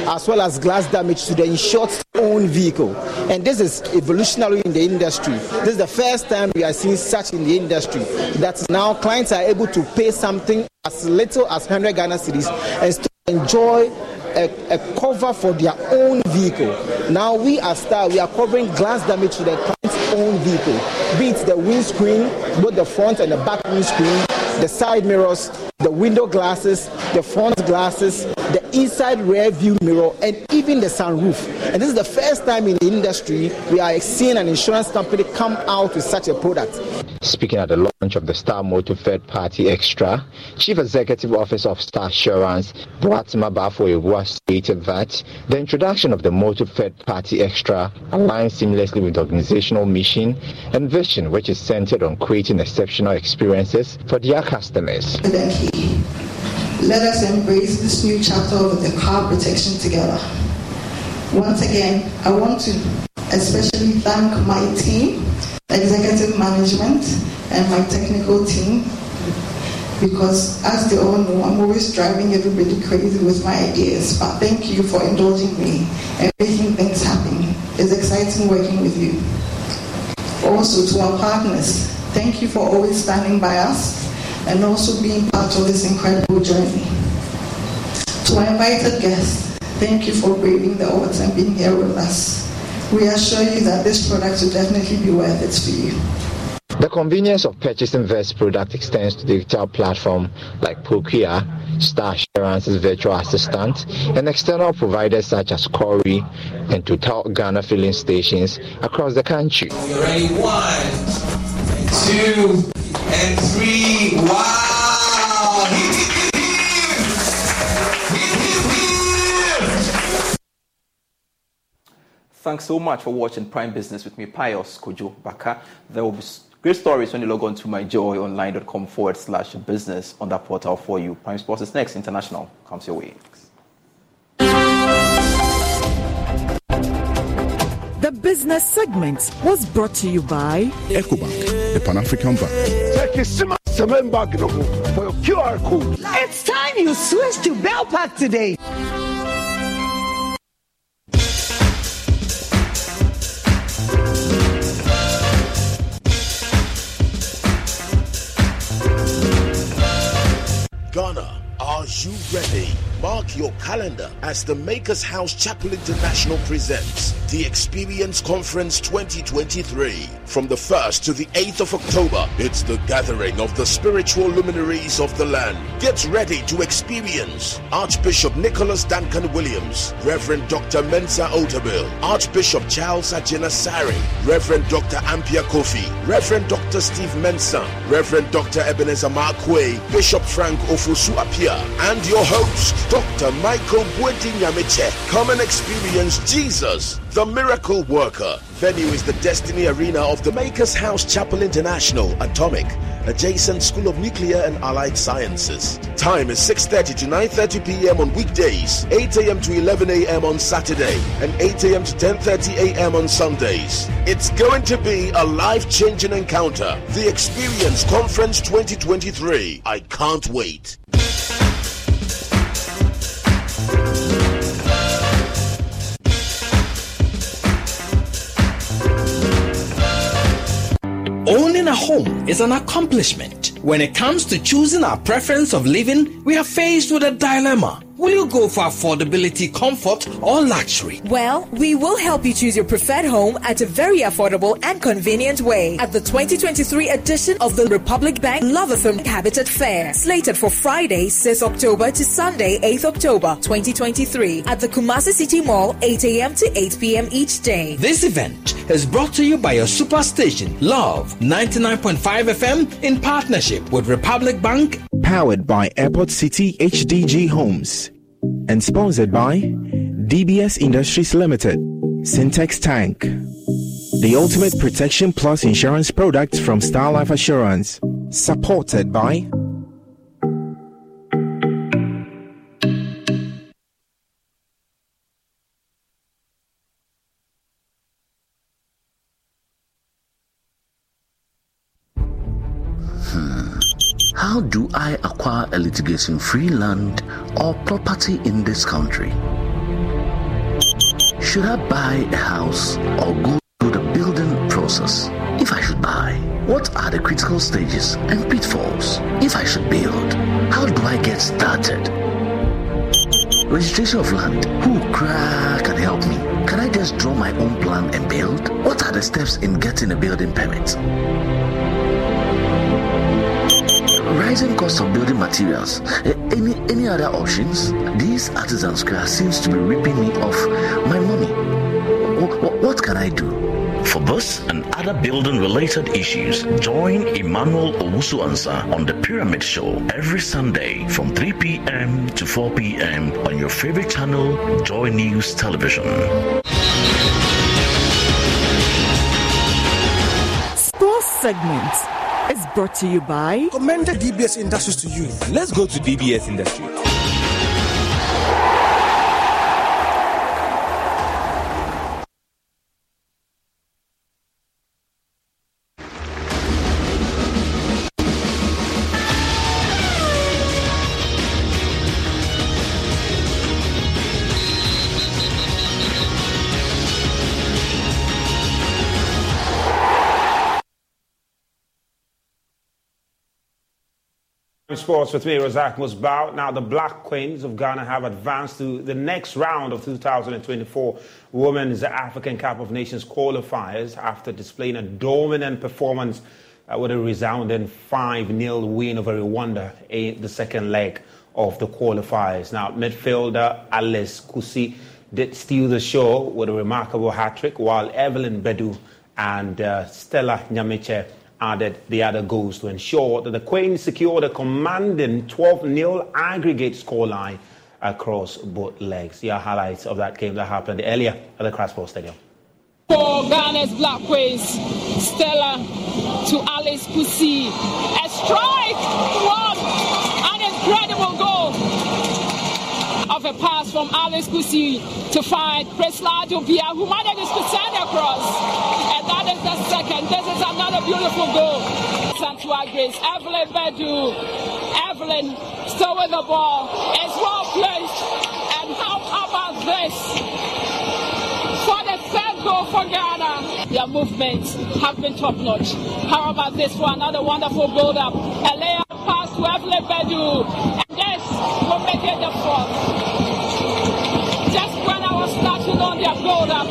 Speaker 82: as well as glass damage to the insured's own vehicle. And this is evolutionary in the industry. This is the first time we are seeing such in the industry that now clients are able to pay something as little as 100 Ghana cedis and still enjoy a, a, cover for their own vehicle. Now we are Star, we are covering glass damage to the client's own vehicle, be it the windscreen, both the front and the back windscreen, the side mirrors, the window glasses, the front glasses, the inside rear view mirror, and even the sunroof. And this is the first time in the industry we are seeing an insurance company come out with such a product.
Speaker 78: Speaking at the launch of the Star Motor Third Party Extra, Chief Executive Officer of Star Assurance, Boatemaa Barfour-Awuah, stated that the introduction of the Motor Third Party Extra aligns seamlessly with the organizational mission and vision, which is centered on creating exceptional experiences for their customers.
Speaker 83: Let us embrace this new chapter of the car protection together. Once again, I want to especially thank my team, executive management, and my technical team because as they all know, I'm always driving everybody crazy with my ideas. But thank you for indulging me and making things happen. It's exciting working with you. Also to our partners, thank you for always standing by us and also being part of this incredible journey. To our invited guests, thank you for braving the odds and being here with us. We assure you that this product will definitely be worth it for you.
Speaker 78: The convenience of purchasing this product extends to digital platforms like Prokia, Star Assurance's virtual assistant, and external providers such as Corey and Total Ghana filling stations across the country.
Speaker 84: Ready? One, two, and three. Wow!
Speaker 11: Thanks so much for watching Prime Business with me, Pius Kojo Baka. There will be great stories when you log on to myjoyonline.com forward slash business on that portal for you. Prime Sports is next. International comes your way.
Speaker 1: The business segment was brought to you by
Speaker 74: EcoBank, the Pan African Bank.
Speaker 75: For your QR code. It's time you switch to Bell Pack today.
Speaker 85: Are you ready? Mark your calendar as the Makers House Chapel International presents the Experience Conference 2023. From the 1st to the 8th of October, it's the gathering of the spiritual luminaries of the land. Get ready to experience Archbishop Nicholas Duncan Williams, Reverend Dr. Mensa Otabil, Archbishop Charles Agyinasare, Reverend Dr. Ampia Kofi, Reverend Dr. Steve Mensa, Reverend Dr. Ebenezer Markwei, Bishop Frank Ofosu-Appiah, and your host, Dr. Michael Boadi Nyamekye. Come and experience Jesus, the miracle worker. Venue is the Destiny Arena of the Makers House Chapel International, Atomic, adjacent School of Nuclear and Allied Sciences. Time is 6.30 to 9.30 p.m. on weekdays, 8 a.m. to 11 a.m. on Saturday, and 8 a.m. to 10.30 a.m. on Sundays. It's going to be a life-changing encounter. The Experience Conference 2023. I can't wait.
Speaker 86: Owning a home is an accomplishment. When it comes to choosing our preference of living, we are faced with a dilemma. Will you go for affordability, comfort, or luxury?
Speaker 87: Well, we will help you choose your preferred home at a very affordable and convenient way at the 2023 edition of the Republic Bank Luv FM Habitat Fair, slated for Friday, 6 October to Sunday, 8th October 2023 at the Kumasi City Mall, 8 a.m. to 8 p.m. each day.
Speaker 86: This event is brought to you by your superstation, Luv 99.5 FM, in partnership with Republic Bank.
Speaker 88: Powered by Airport City HDG Homes. And sponsored by DBS Industries Limited, Sintex Tank, the ultimate protection plus insurance product from Star Life Assurance, supported by
Speaker 85: I acquire a litigation free land or property in this country? Should I buy a house or go through the building process? If I should buy, what are the critical stages and pitfalls? If I should build, how do I get started? Registration of land, who can help me? Can I just draw my own plan and build? What are the steps in getting a building permit? Rising cost of building materials. Any any other options? These artisans class seems to be ripping me off my money. What, what can I do?
Speaker 89: For this and other building related issues, join Emmanuel Owusu Ansa on the Pyramid Show every Sunday from 3 p.m. to 4 p.m. on your favorite channel, Joy News Television.
Speaker 1: Sports segment is brought to you by
Speaker 90: Commended DBS Industries to you.
Speaker 91: Let's go to DBS Industries.
Speaker 13: Sports with me, Razak Musbao. Now, the Black Queens of Ghana have advanced to the next round of 2024 Women's African Cup of Nations qualifiers after displaying a dominant performance uh, with a resounding 5 0 win over Rwanda in the second leg of the qualifiers. Now, midfielder Alice Kusi did steal the show with a remarkable hat trick, while Evelyn Badu and uh, Stella Nyamekye added the other goals to ensure that the Queens secured a commanding 12 0 aggregate scoreline across both legs. Are highlights of that game that happened earlier at the Crossport Stadium.
Speaker 79: For Ghana's Black Queens, Stella to Alice Kusi. A strike! What an incredible goal! A pass from Alice Kusi to find Preslado Bia, who manages to send across. And that is the second. This is another beautiful goal. Santua Grace, Evelyn Badu. Evelyn still with the ball. It's well placed. And how about this? For the third goal for Ghana. Their movements have been top notch. How about this for another wonderful build up? A pass to Evelyn Badu. And this will make it the fourth. Just when I was starting on their build up,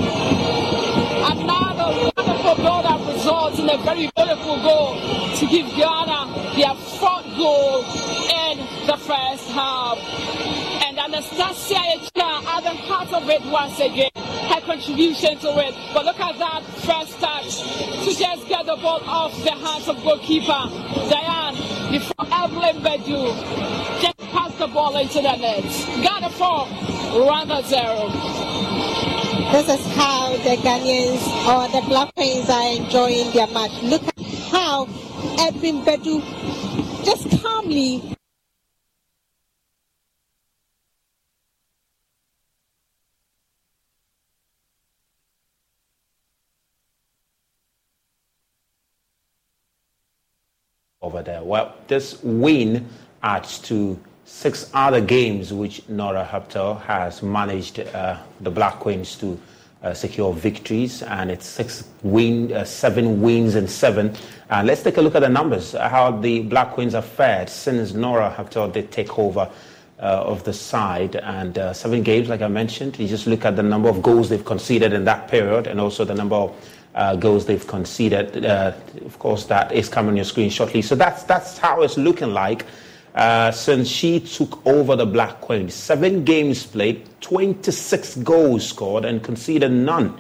Speaker 79: another wonderful build up results in a very beautiful goal to give Ghana their fourth goal in the first half. Anastasia Echina added part of it once again, her contribution to it. But look at that first touch to just get the ball off the hands of goalkeeper Diane before Evelyn Badu just pass the ball into the net. Ghana 4, Rwanda 0.
Speaker 78: This is how the Ghanaians or the Black Queens are enjoying their match. Look at how Edwin Bedu just calmly
Speaker 13: over there. Well, this win adds to six other games which Nora Häckl has managed uh, the Black Queens to uh, secure victories, and it's six win, uh, seven wins and seven. Uh, let's take a look at the numbers, how the Black Queens have fared since Nora Häckl did take over uh, of the side. And uh, seven games, like I mentioned, you just look at the number of goals they've conceded in that period and also the number of uh, goals they've conceded. of course, that is coming on your screen shortly. So that's, that's how it's looking like. Uh, since she took over the Black Queens. Seven games played, 26 goals scored, and conceded none.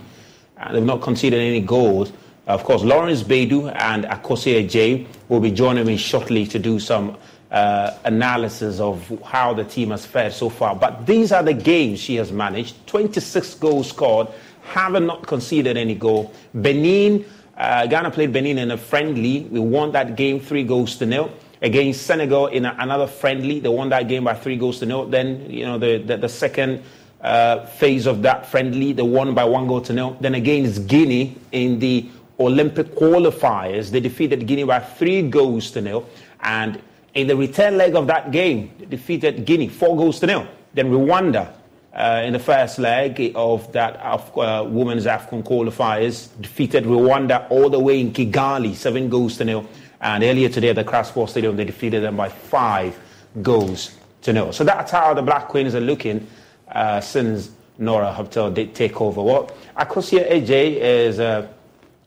Speaker 13: Uh, they've not conceded any goals. Uh, of course, Lawrence Beidou and Akosua J will be joining me shortly to do some uh, analysis of how the team has fared so far. But these are the games she has managed 26 goals scored, haven't not conceded any goal. Benin, uh, Ghana played Benin in a friendly. We won that game three goals to nil against Senegal in a, another friendly. They won that game by three goals to nil. Then, you know, the, the, the second uh, phase of that friendly, they won by one goal to nil. Then against Guinea in the Olympic qualifiers, they defeated Guinea by three goals to nil. And in the return leg of that game, they defeated Guinea four goals to nil. Then Rwanda uh, in the first leg of that Af- uh, women's AFCON qualifiers defeated Rwanda all the way in Kigali, seven goals to nil. And earlier today at the CRA Stadium, they defeated them by five goals to nil. So that's how the Black Queens are looking uh, since Nora Häckl did take over. Well, Akosua AJ is a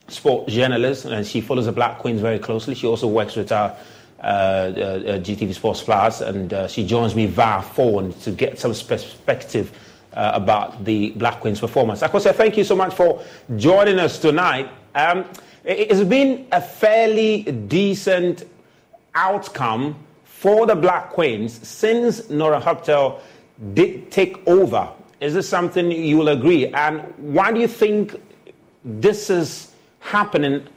Speaker 13: sport journalist and she follows the Black Queens very closely. She also works with our uh, GTV Sports Plus and uh, she joins me via phone to get some perspective uh, about the Black Queens performance. Akosua, thank you so much for joining us tonight. Um, it's been a fairly decent outcome for the Black Queens since Nora Häckl did take over. Is this something you will agree? And why do you think this is happening?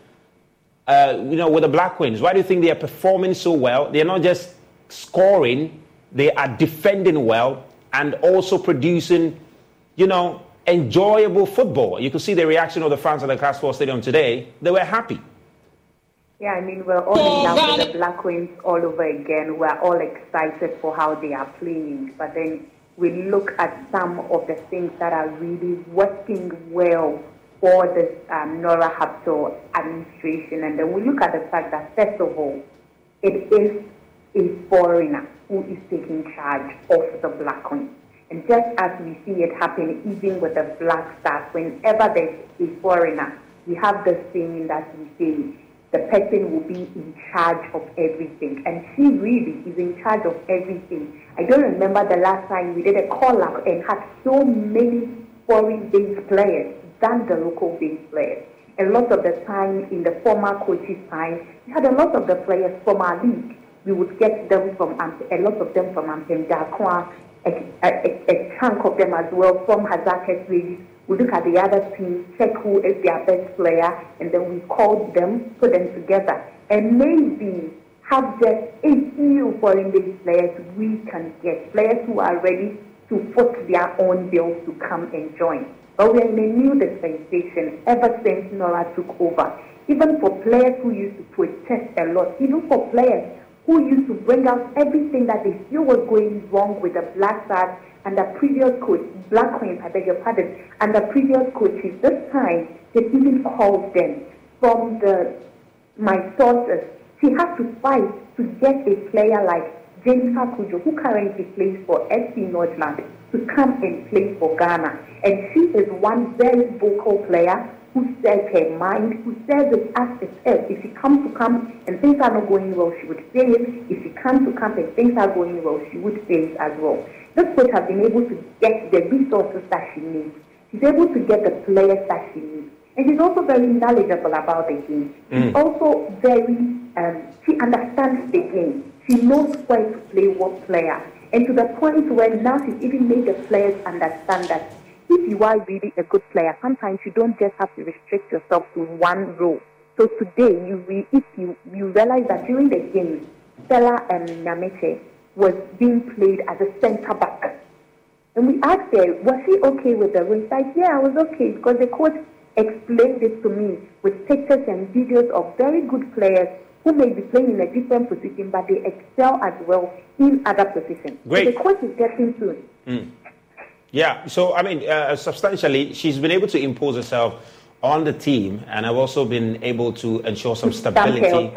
Speaker 13: Uh, you know, with the Black Queens, why do you think they are performing so well? They're not just scoring; they are defending well and also producing, you know, enjoyable football. You could see the reaction of the fans at the CRA Sports Stadium today. They were happy.
Speaker 64: Yeah, I mean, we're all in love with the Black Queens all over again. We're all excited for how they are playing. But then we look at some of the things that are really working well for this um, Nora Häckl administration. And then we look at the fact that, first of all, it is a foreigner who is taking charge of the Black Queens. And just as we see it happen even with the black stars, whenever there's a foreigner, we have the saying that we say the person will be in charge of everything. And she really is in charge of everything. I don't remember the last time we did a call up and had so many foreign based players than the local based players. A lot of the time in the former coaches' time, we had a lot of the players from our league. We would get them from a lot of them from Darkwa, a, a, a, chunk of them as well from Hazard League. We look at the other team, check who is their best player, and then we call them, put them together, and maybe have just a few foreign based players we can get, players who are ready to foot their own bills to come and join. But we are in a new dispensation ever since Nora took over. Even for players who used to protest a lot, even for players who used to bring out everything that they feel was going wrong with the Black Stars and the previous coach, Black Queens, I beg your pardon, and the previous coaches. This time, they even called them from the my sources. She has to fight to get a player like James Kujo, who currently plays for FC Nordland, to come and play for Ghana. And she is one very vocal player who says her mind, who says it as it is. If she comes to come and things are not going well, she would say it. If she comes to come and things are going well, she would say it as well. This coach has been able to get the resources that she needs. She's able to get the players that she needs. And she's also very knowledgeable about the game. Mm. She's also very, um, she understands the game. She knows where to play what player. And to the point where now she's even made the players understand that if you are really a good player, sometimes you don't just have to restrict yourself to one role. So today, you re- if you, you realize that during the game, Stella and Nyamekye was being played as a center back. And we asked her, was she okay with the role? Said, yeah, I was okay because the coach explained this to me with pictures and videos of very good players who may be playing in a different position, but they excel as well in other positions.
Speaker 13: Great.
Speaker 64: So the coach is getting to
Speaker 13: mm. Yeah, so I mean, uh, substantially, she's been able to impose herself on the team, and I've also been able to ensure some stability,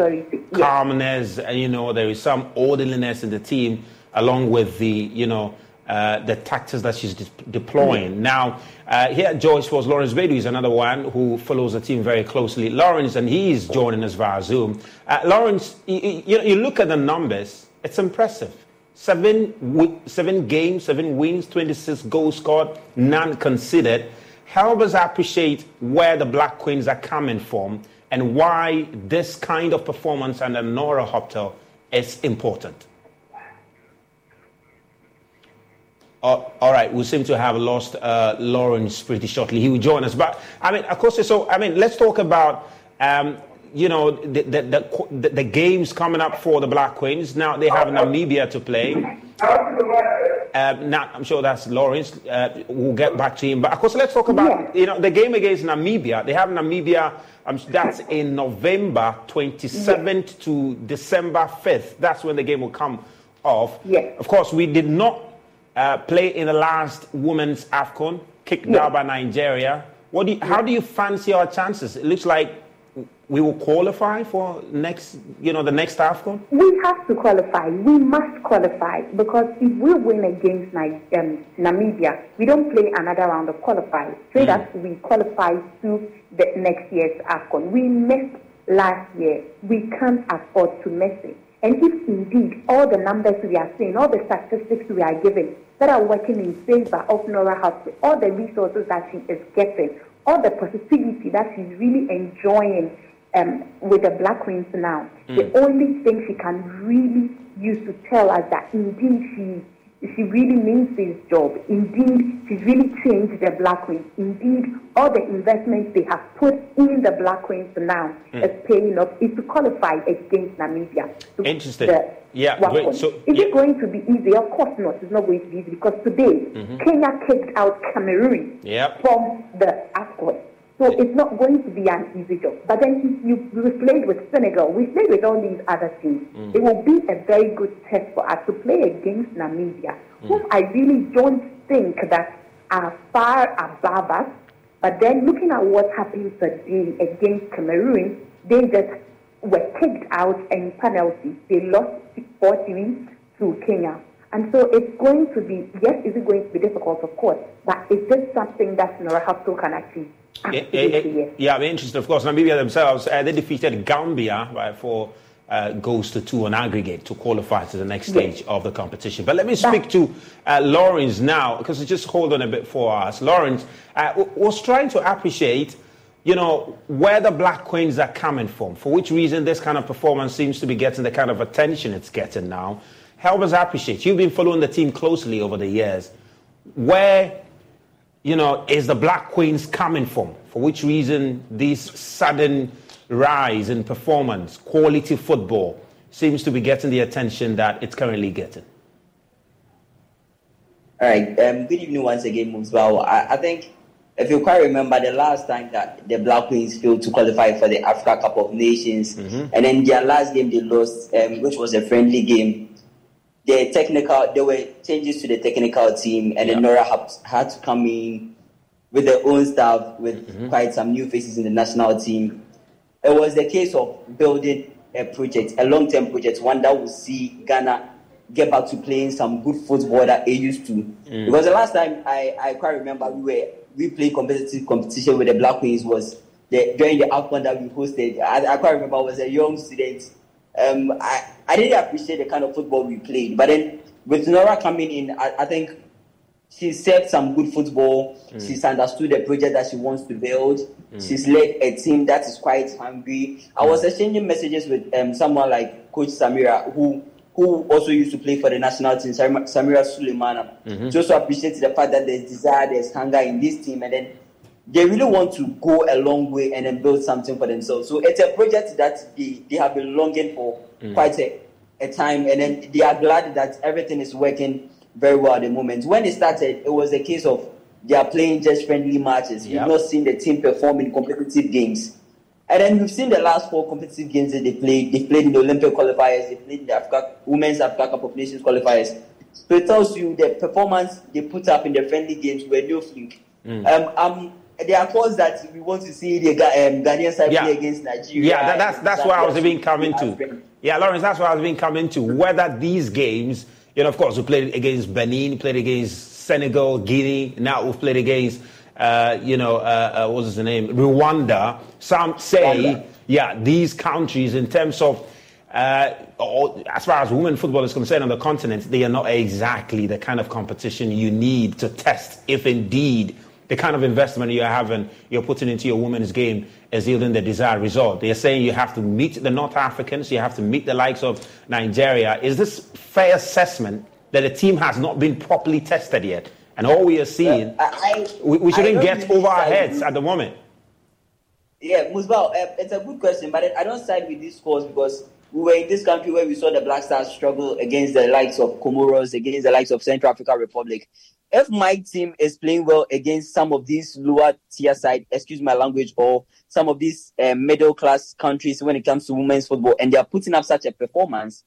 Speaker 13: calmness, and you know, there is some orderliness in the team, along with the you know. Uh, the tactics that she's de- deploying. Now, uh, here at Joy Sports, Lawrence Bedu is another one who follows the team very closely. Lawrence, and he's joining us via Zoom. Uh, Lawrence, you, you, you look at the numbers, it's impressive. Seven, seven games, seven wins, 26 goals scored, none conceded. Help us appreciate where the Black Queens are coming from and why this kind of performance under Nora Häckl is important. Uh, all right, we seem to have lost uh, Lawrence pretty shortly. He will join us, but I mean, of course. So I mean, let's talk about um, you know the the, the the, games coming up for the Black Queens. Now they have Namibia to play. Uh, now I'm sure that's Lawrence. Uh, we'll get back to him, but of course, let's talk about you know the game against Namibia. They have Namibia. Um, that's in November 27th to December 5th. That's when the game will come off.
Speaker 64: Yes.
Speaker 13: Of course, we did not uh, play in the last women's AFCON, kicked down by Nigeria. What do you, How do you fancy our chances? It looks like we will qualify for next, you know, the next AFCON?
Speaker 64: We have to qualify. We must qualify because if we win against um, Namibia, we don't play another round of qualifying. Straight mm. as we qualify to the next year's AFCON. We missed last year. We can't afford to miss it. And if indeed all the numbers we are seeing, all the statistics we are giving that are working in favor of Nora Häckl, all the resources that she is getting, all the positivity that she's really enjoying um, with the Black Queens now, mm. the only thing she can really use to tell us that indeed she she really means this job. Indeed, she's really changed the Black Queens. Indeed, all the investments they have put in the Black Queens now mm. is paying off. Is to qualify against Namibia.
Speaker 13: Interesting. yeah, great. So,
Speaker 64: is
Speaker 13: yeah.
Speaker 64: it going to be easy? Of course not. It's not going to be easy because today mm-hmm. Kenya kicked out Cameroon
Speaker 13: yep.
Speaker 64: from the AFCON. So it's not going to be an easy job. But then you, we played with Senegal. We played with all these other teams. Mm. It will be a very good test for us to play against Namibia, mm. whom I really don't think that are far above us. But then looking at what happened today against Cameroon, they just were kicked out in penalties. They lost 4-3 to Kenya. And so it's going to be, yes, is it going to be difficult? Of course. But is this something that Nora Häckl can achieve?
Speaker 13: Yeah, yeah, yeah, I'm interested, of course. Namibia themselves, uh, they defeated Gambia by four uh, goals to two on aggregate to qualify to the next stage yes. of the competition. But let me speak to uh, Lawrence now, because just hold on a bit for us. Lawrence uh, was trying to appreciate, you know, where the Black Queens are coming from, for which reason this kind of performance seems to be getting the kind of attention it's getting now. Help us appreciate. You've been following the team closely over the years. Where you know, is the Black Queens coming from? For which reason this sudden rise in performance, quality football, seems to be getting the attention that it's currently getting?
Speaker 92: All right. Um, good evening once again, Musbao. I, I think, if you quite remember, the last time that the Black Queens failed to qualify for the Africa Cup of Nations, mm-hmm. and then their last game they lost, um, which was a friendly game, the technical there were changes to the technical team, and yeah. then Nora had, had to come in with their own staff, with mm-hmm. quite some new faces in the national team. It was the case of building a project, a long-term project, one that will see Ghana get back to playing some good football that they used to. Mm. Because the last time I, I quite remember we were we played competitive competition with the Black Queens was the, during the AFCON that we hosted. I, I quite remember I was a young student um, I, I didn't appreciate the kind of football we played. But then with Nora coming in, I, I think she said some good football. Mm. She's understood the project that she wants to build. Mm. She's led a team that is quite hungry. I was exchanging messages with um, someone like Coach Samira, who who also used to play for the national team, Samira Suleimana. Mm-hmm. Just appreciate the fact that there's desire, there's hunger in this team, and then they really want to go a long way and then build something for themselves. So it's a project that they, they have been longing for mm. quite a, a time, and then they are glad that everything is working very well at the moment. When it started, it was a case of they are playing just friendly matches. Yep. We've not seen the team perform in competitive games. And then we've seen the last four competitive games that they played. They played in the Olympic qualifiers, they played in the Africa, Women's Africa Cup of Nations qualifiers. So it tells you the performance they put up in the friendly games were no fluke.
Speaker 13: Mm.
Speaker 92: Um, um, there are calls that we want to see the um, Ghanaian side
Speaker 13: Yeah.
Speaker 92: play against Nigeria.
Speaker 13: Yeah, that, that's that's where I was even coming to. Yeah, Lawrence, that's where I was even coming to. Whether these games, you know, of course, we played against Benin, played against Senegal, Guinea. Now we've played against, uh, you know, uh, uh, what's his name, Rwanda. Some say,
Speaker 92: Rwanda.
Speaker 13: yeah, these countries in terms of. Uh, or, as far as women football is concerned on the continent, they are not exactly the kind of competition you need to test if indeed the kind of investment you're having, you're putting into your women's game is yielding the desired result. They're saying you have to meet the North Africans, you have to meet the likes of Nigeria. Is this fair assessment that the team has not been properly tested yet? And all we are seeing,
Speaker 92: I,
Speaker 13: we, we shouldn't get over our heads at the moment.
Speaker 92: Yeah, Musbao, uh, it's a good question, but I don't side with this scores because we were in this country where we saw the Black Stars struggle against the likes of Comoros, against the likes of Central African Republic. If my team is playing well against some of these lower tier side, excuse my language, or some of these uh, middle class countries when it comes to women's football, and they are putting up such a performance,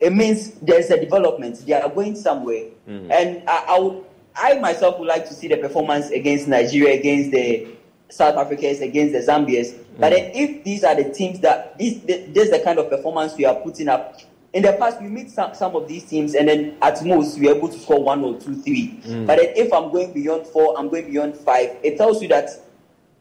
Speaker 92: it means there's a development. They are going somewhere. And I, I, would- I myself would like to see the performance against Nigeria, against the South Africans, against the Zambians. But then if these are the teams that this, this is the kind of performance we are putting up. In the past, we meet some, some of these teams, and then at most we are able to score one or two, three.
Speaker 93: Mm.
Speaker 92: But then if I'm going beyond four, I'm going beyond five. It tells you that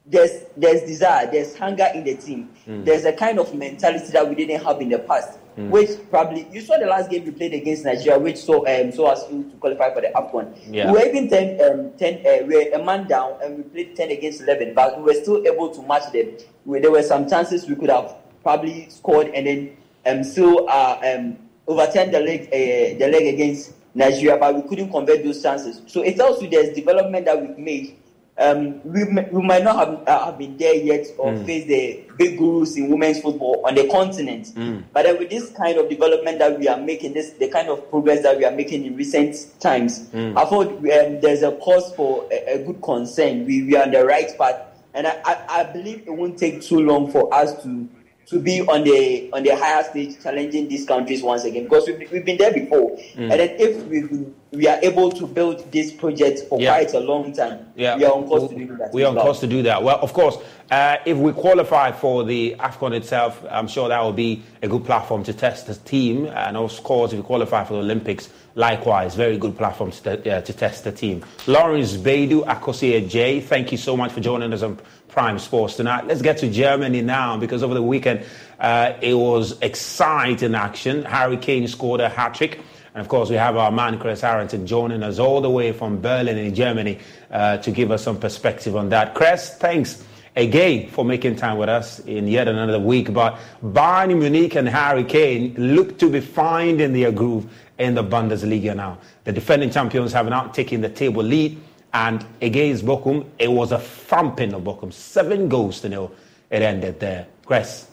Speaker 92: there's there's desire, there's hunger in the team.
Speaker 93: Mm.
Speaker 92: There's a kind of mentality that we didn't have in the past,
Speaker 93: Mm.
Speaker 92: which probably you saw the last game we played against Nigeria, which saw um saw us to qualify for the AFCON.
Speaker 93: Yeah.
Speaker 92: We were even ten um ten uh, we were a man down and we played ten against eleven, but we were still able to match them. There were some chances we could have probably scored and then um still uh, um overturn the leg uh, the leg against Nigeria, but we couldn't convert those chances. So it tells you there's development that we've made. Um, we, we might not have, uh, have been there yet or
Speaker 93: Mm.
Speaker 92: faced the big gurus in women's football on the continent.
Speaker 13: Mm.
Speaker 92: But then with this kind of development that we are making, this the kind of progress that we are making in recent times,
Speaker 93: Mm.
Speaker 92: I thought um, there's a cause for a, a good concern. We, we are on the right path, and I, I, I believe it won't take too long for us to to be on the on the higher stage challenging these countries once again because we've, we've been there before
Speaker 13: Mm.
Speaker 92: and then if we we are able to build this project for
Speaker 13: Yeah.
Speaker 92: quite a long time
Speaker 13: Yeah,
Speaker 92: we are on course to do that
Speaker 13: We are on
Speaker 92: well.
Speaker 13: course to do that. Well, of course, uh, if we qualify for the AFCON itself, I'm sure that will be a good platform to test the team. And of course, if we qualify for the Olympics, likewise, very good platform to, uh, to test the team. Lawrence Beidou, Akosua J, thank you so much for joining us on Prime Sports tonight. Let's get to Germany now because over the weekend uh, it was exciting action. Harry Kane scored a hat trick. And of course, we have our man Chris Harrington joining us all the way from Berlin in Germany uh, to give us some perspective on that. Chris, thanks again for making time with us in yet another week. But Bayern Munich and Harry Kane look to be finding their groove in the Bundesliga now. The defending champions have now taken the table lead. And against Bochum, it was a thumping of Bochum. Seven goals to nil. It ended there. Chris.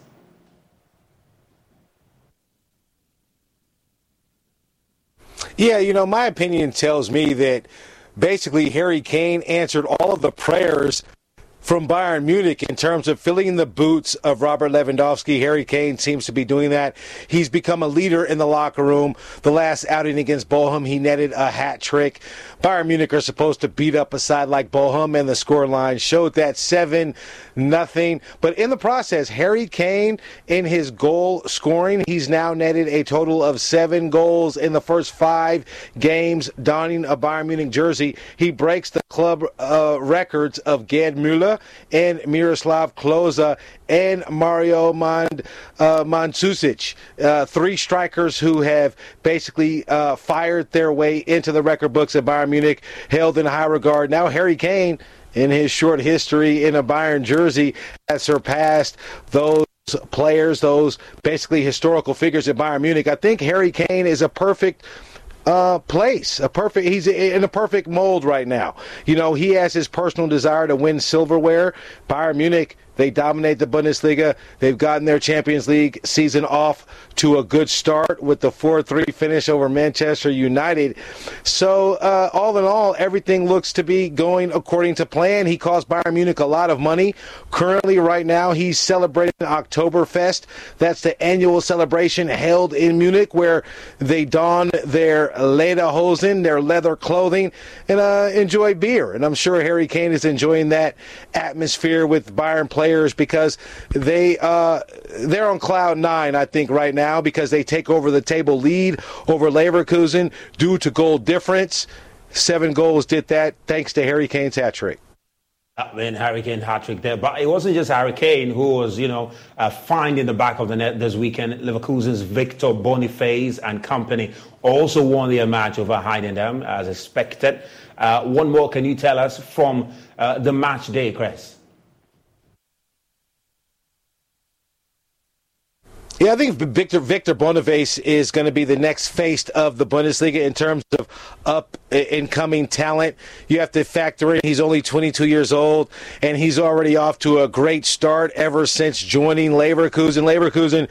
Speaker 94: Yeah, you know, my opinion tells me that basically Harry Kane answered all of the prayers from Bayern Munich in terms of filling the boots of Robert Lewandowski. Harry Kane seems to be doing that. He's become a leader in the locker room. The last outing against Bochum, he netted a hat trick. Bayern Munich are supposed to beat up a side like Bochum, and the scoreline showed that 7 nothing. But in the process, Harry Kane, in his goal scoring, he's now netted a total of seven goals in the first five games, donning a Bayern Munich jersey. He breaks the club uh, records of Gerd Müller and Miroslav Klose and Mario Mand, uh, uh, three strikers who have basically uh, fired their way into the record books at Bayern Munich, held in high regard. Now Harry Kane, in his short history in a Bayern jersey, has surpassed those players, those basically historical figures at Bayern Munich. I think Harry Kane is a perfect uh, place. A perfect. He's in a perfect mold right now. You know, he has his personal desire to win silverware. Bayern Munich They dominate the Bundesliga. They've gotten their Champions League season off to a good start with the 4 3 finish over Manchester United. So, uh, all in all, everything looks to be going according to plan. He cost Bayern Munich a lot of money. Currently, right now, he's celebrating Oktoberfest. That's the annual celebration held in Munich where they don their lederhosen, their leather clothing, and uh, enjoy beer. And I'm sure Harry Kane is enjoying that atmosphere with Bayern players because they uh, they're on cloud nine, I think, right now because they take over the table lead over Leverkusen due to goal difference. Seven goals did that thanks to Harry Kane's hat trick.
Speaker 13: That meant Harry Kane hat trick there. But it wasn't just Harry Kane who was, you know, uh, finding the back of the net this weekend. Leverkusen's Victor Boniface and company also won their match over Heidenheim as expected. Uh, one more, can you tell us from uh, the match day, Chris?
Speaker 94: Yeah, I think Victor Victor Boniface is going to be the next face of the Bundesliga in terms of up and coming talent. You have to factor in he's only 22 years old and he's already off to a great start ever since joining Leverkusen. Leverkusen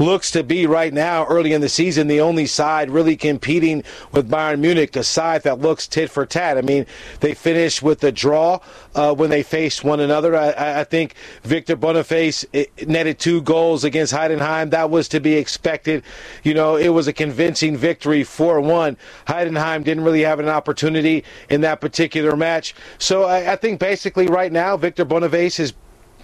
Speaker 94: looks to be right now early in the season the only side really competing with Bayern Munich, a side that looks tit for tat. I mean, they finished with a draw uh, when they faced one another. I, I think Victor Boniface netted two goals against Heidenheim. That was to be expected. You know, it was a convincing victory 4 1. Heidenheim didn't really have an opportunity in that particular match. So I, I think basically right now, Victor Boniface is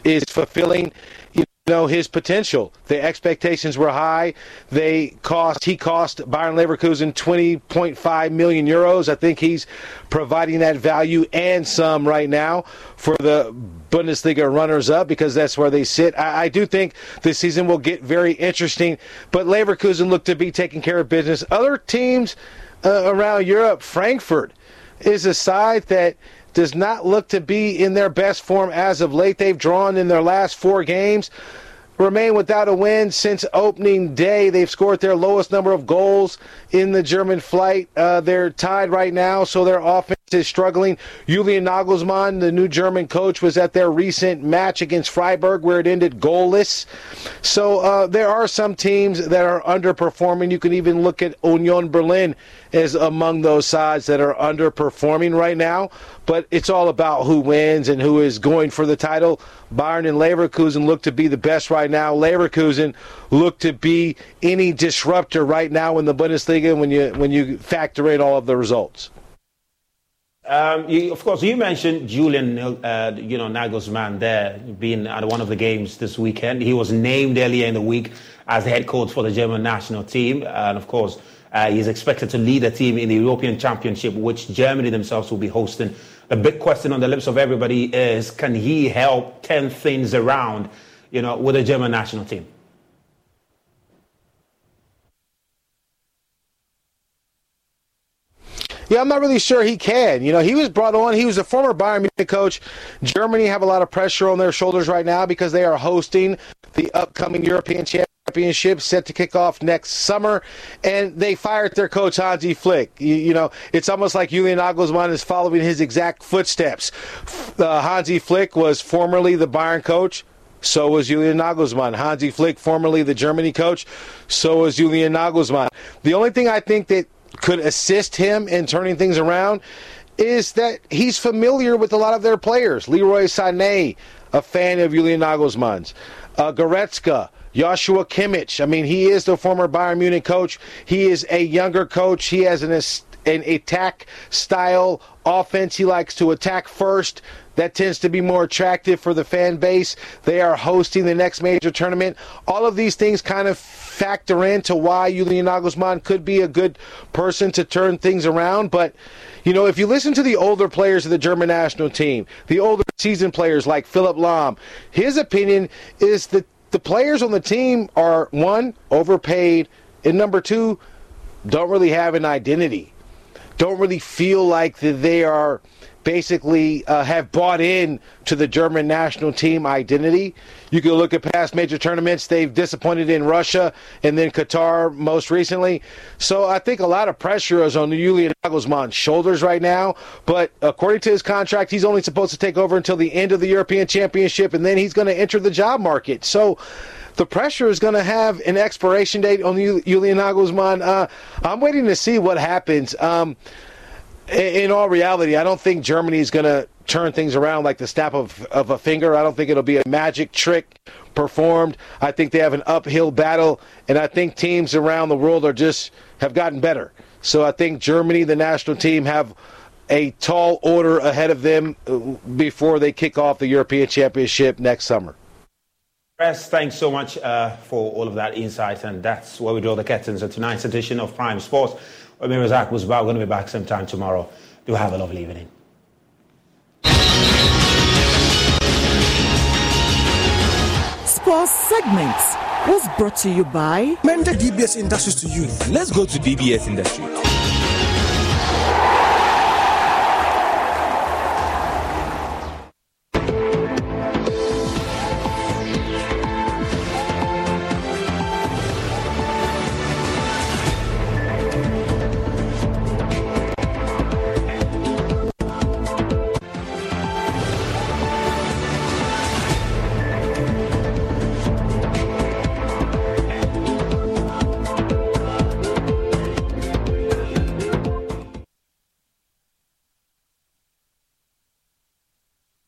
Speaker 94: is fulfilling you know his potential. The expectations were high. They cost he cost Bayern Leverkusen 20.5 million euros. I think he's providing that value and some right now for the Bundesliga runners up because that's where they sit. I, I do think this season will get very interesting, but Leverkusen look to be taking care of business. Other teams uh, around Europe, Frankfurt is a side that does not look to be in their best form as of late. They've drawn in their last four games, remain without a win since opening day. They've scored their lowest number of goals in the German flight. Uh, they're tied right now, so their offense is struggling. Julian Nagelsmann, the new German coach, was at their recent match against Freiburg where it ended goalless. So uh, there are some teams that are underperforming. You can even look at Union Berlin as among those sides that are underperforming right now. But it's all about who wins and who is going for the title. Bayern and Leverkusen look to be the best right now. Leverkusen look to be any disruptor right now in the Bundesliga when you when you factor in all of the results.
Speaker 13: Um, you, of course, you mentioned Julian, uh, you know, Nagelsmann there being at one of the games this weekend. He was named earlier in the week as the head coach for the German national team, and of course, uh, he's expected to lead the team in the European Championship, which Germany themselves will be hosting. The big question on the lips of everybody is, can he help turn things around, you know, with the German national team?
Speaker 94: Yeah, I'm not really sure he can. You know, he was brought on. He was a former Bayern Munich coach. Germany have a lot of pressure on their shoulders right now because they are hosting the upcoming European Championship set to kick off next summer, and they fired their coach Hansi Flick. You, you know, it's almost like Julian Nagelsmann is following his exact footsteps. Uh, Hansi Flick was formerly the Bayern coach. So was Julian Nagelsmann. Hansi Flick, formerly the Germany coach. So was Julian Nagelsmann. The only thing I think that could assist him in turning things around is that he's familiar with a lot of their players. Leroy Sané, a fan of Julian Nagelsmann's. Uh, Goretzka, Joshua Kimmich. I mean, he is the former Bayern Munich coach. He is a younger coach. He has an, an attack style offense. He likes to attack first. That tends to be more attractive for the fan base. They are hosting the next major tournament. All of these things kind of factor into why Julian Nagelsmann could be a good person to turn things around. But, you know, if you listen to the older players of the German national team, the older seasoned players like Philipp Lahm, his opinion is that the players on the team are, one, overpaid, and number two, don't really have an identity. Don't really feel like that they are basically uh, have bought in to the German national team identity. You can look at past major tournaments. They've disappointed in Russia and then Qatar most recently. So I think a lot of pressure is on Julian Nagelsmann's shoulders right now. But according to his contract, he's only supposed to take over until the end of the European Championship, and then he's going to enter the job market. So the pressure is going to have an expiration date on Julian Nagelsmann. Uh, I'm waiting to see what happens. Um, in all reality, I don't think Germany is going to turn things around like the snap of, of a finger. I don't think it'll be a magic trick performed. I think they have an uphill battle, and I think teams around the world are just have gotten better. So I think Germany, the national team, have a tall order ahead of them uh, before they kick off the European Championship next summer.
Speaker 13: Chris, thanks so much uh, for all of that insight, and that's where we draw the curtains of tonight's edition of Prime Sports. My name is Zach was We're going to be back sometime tomorrow. Do have a lovely evening.
Speaker 1: Sports segments was brought to you by
Speaker 95: Mender DBS Industries to you.
Speaker 96: Let's go to DBS Industries.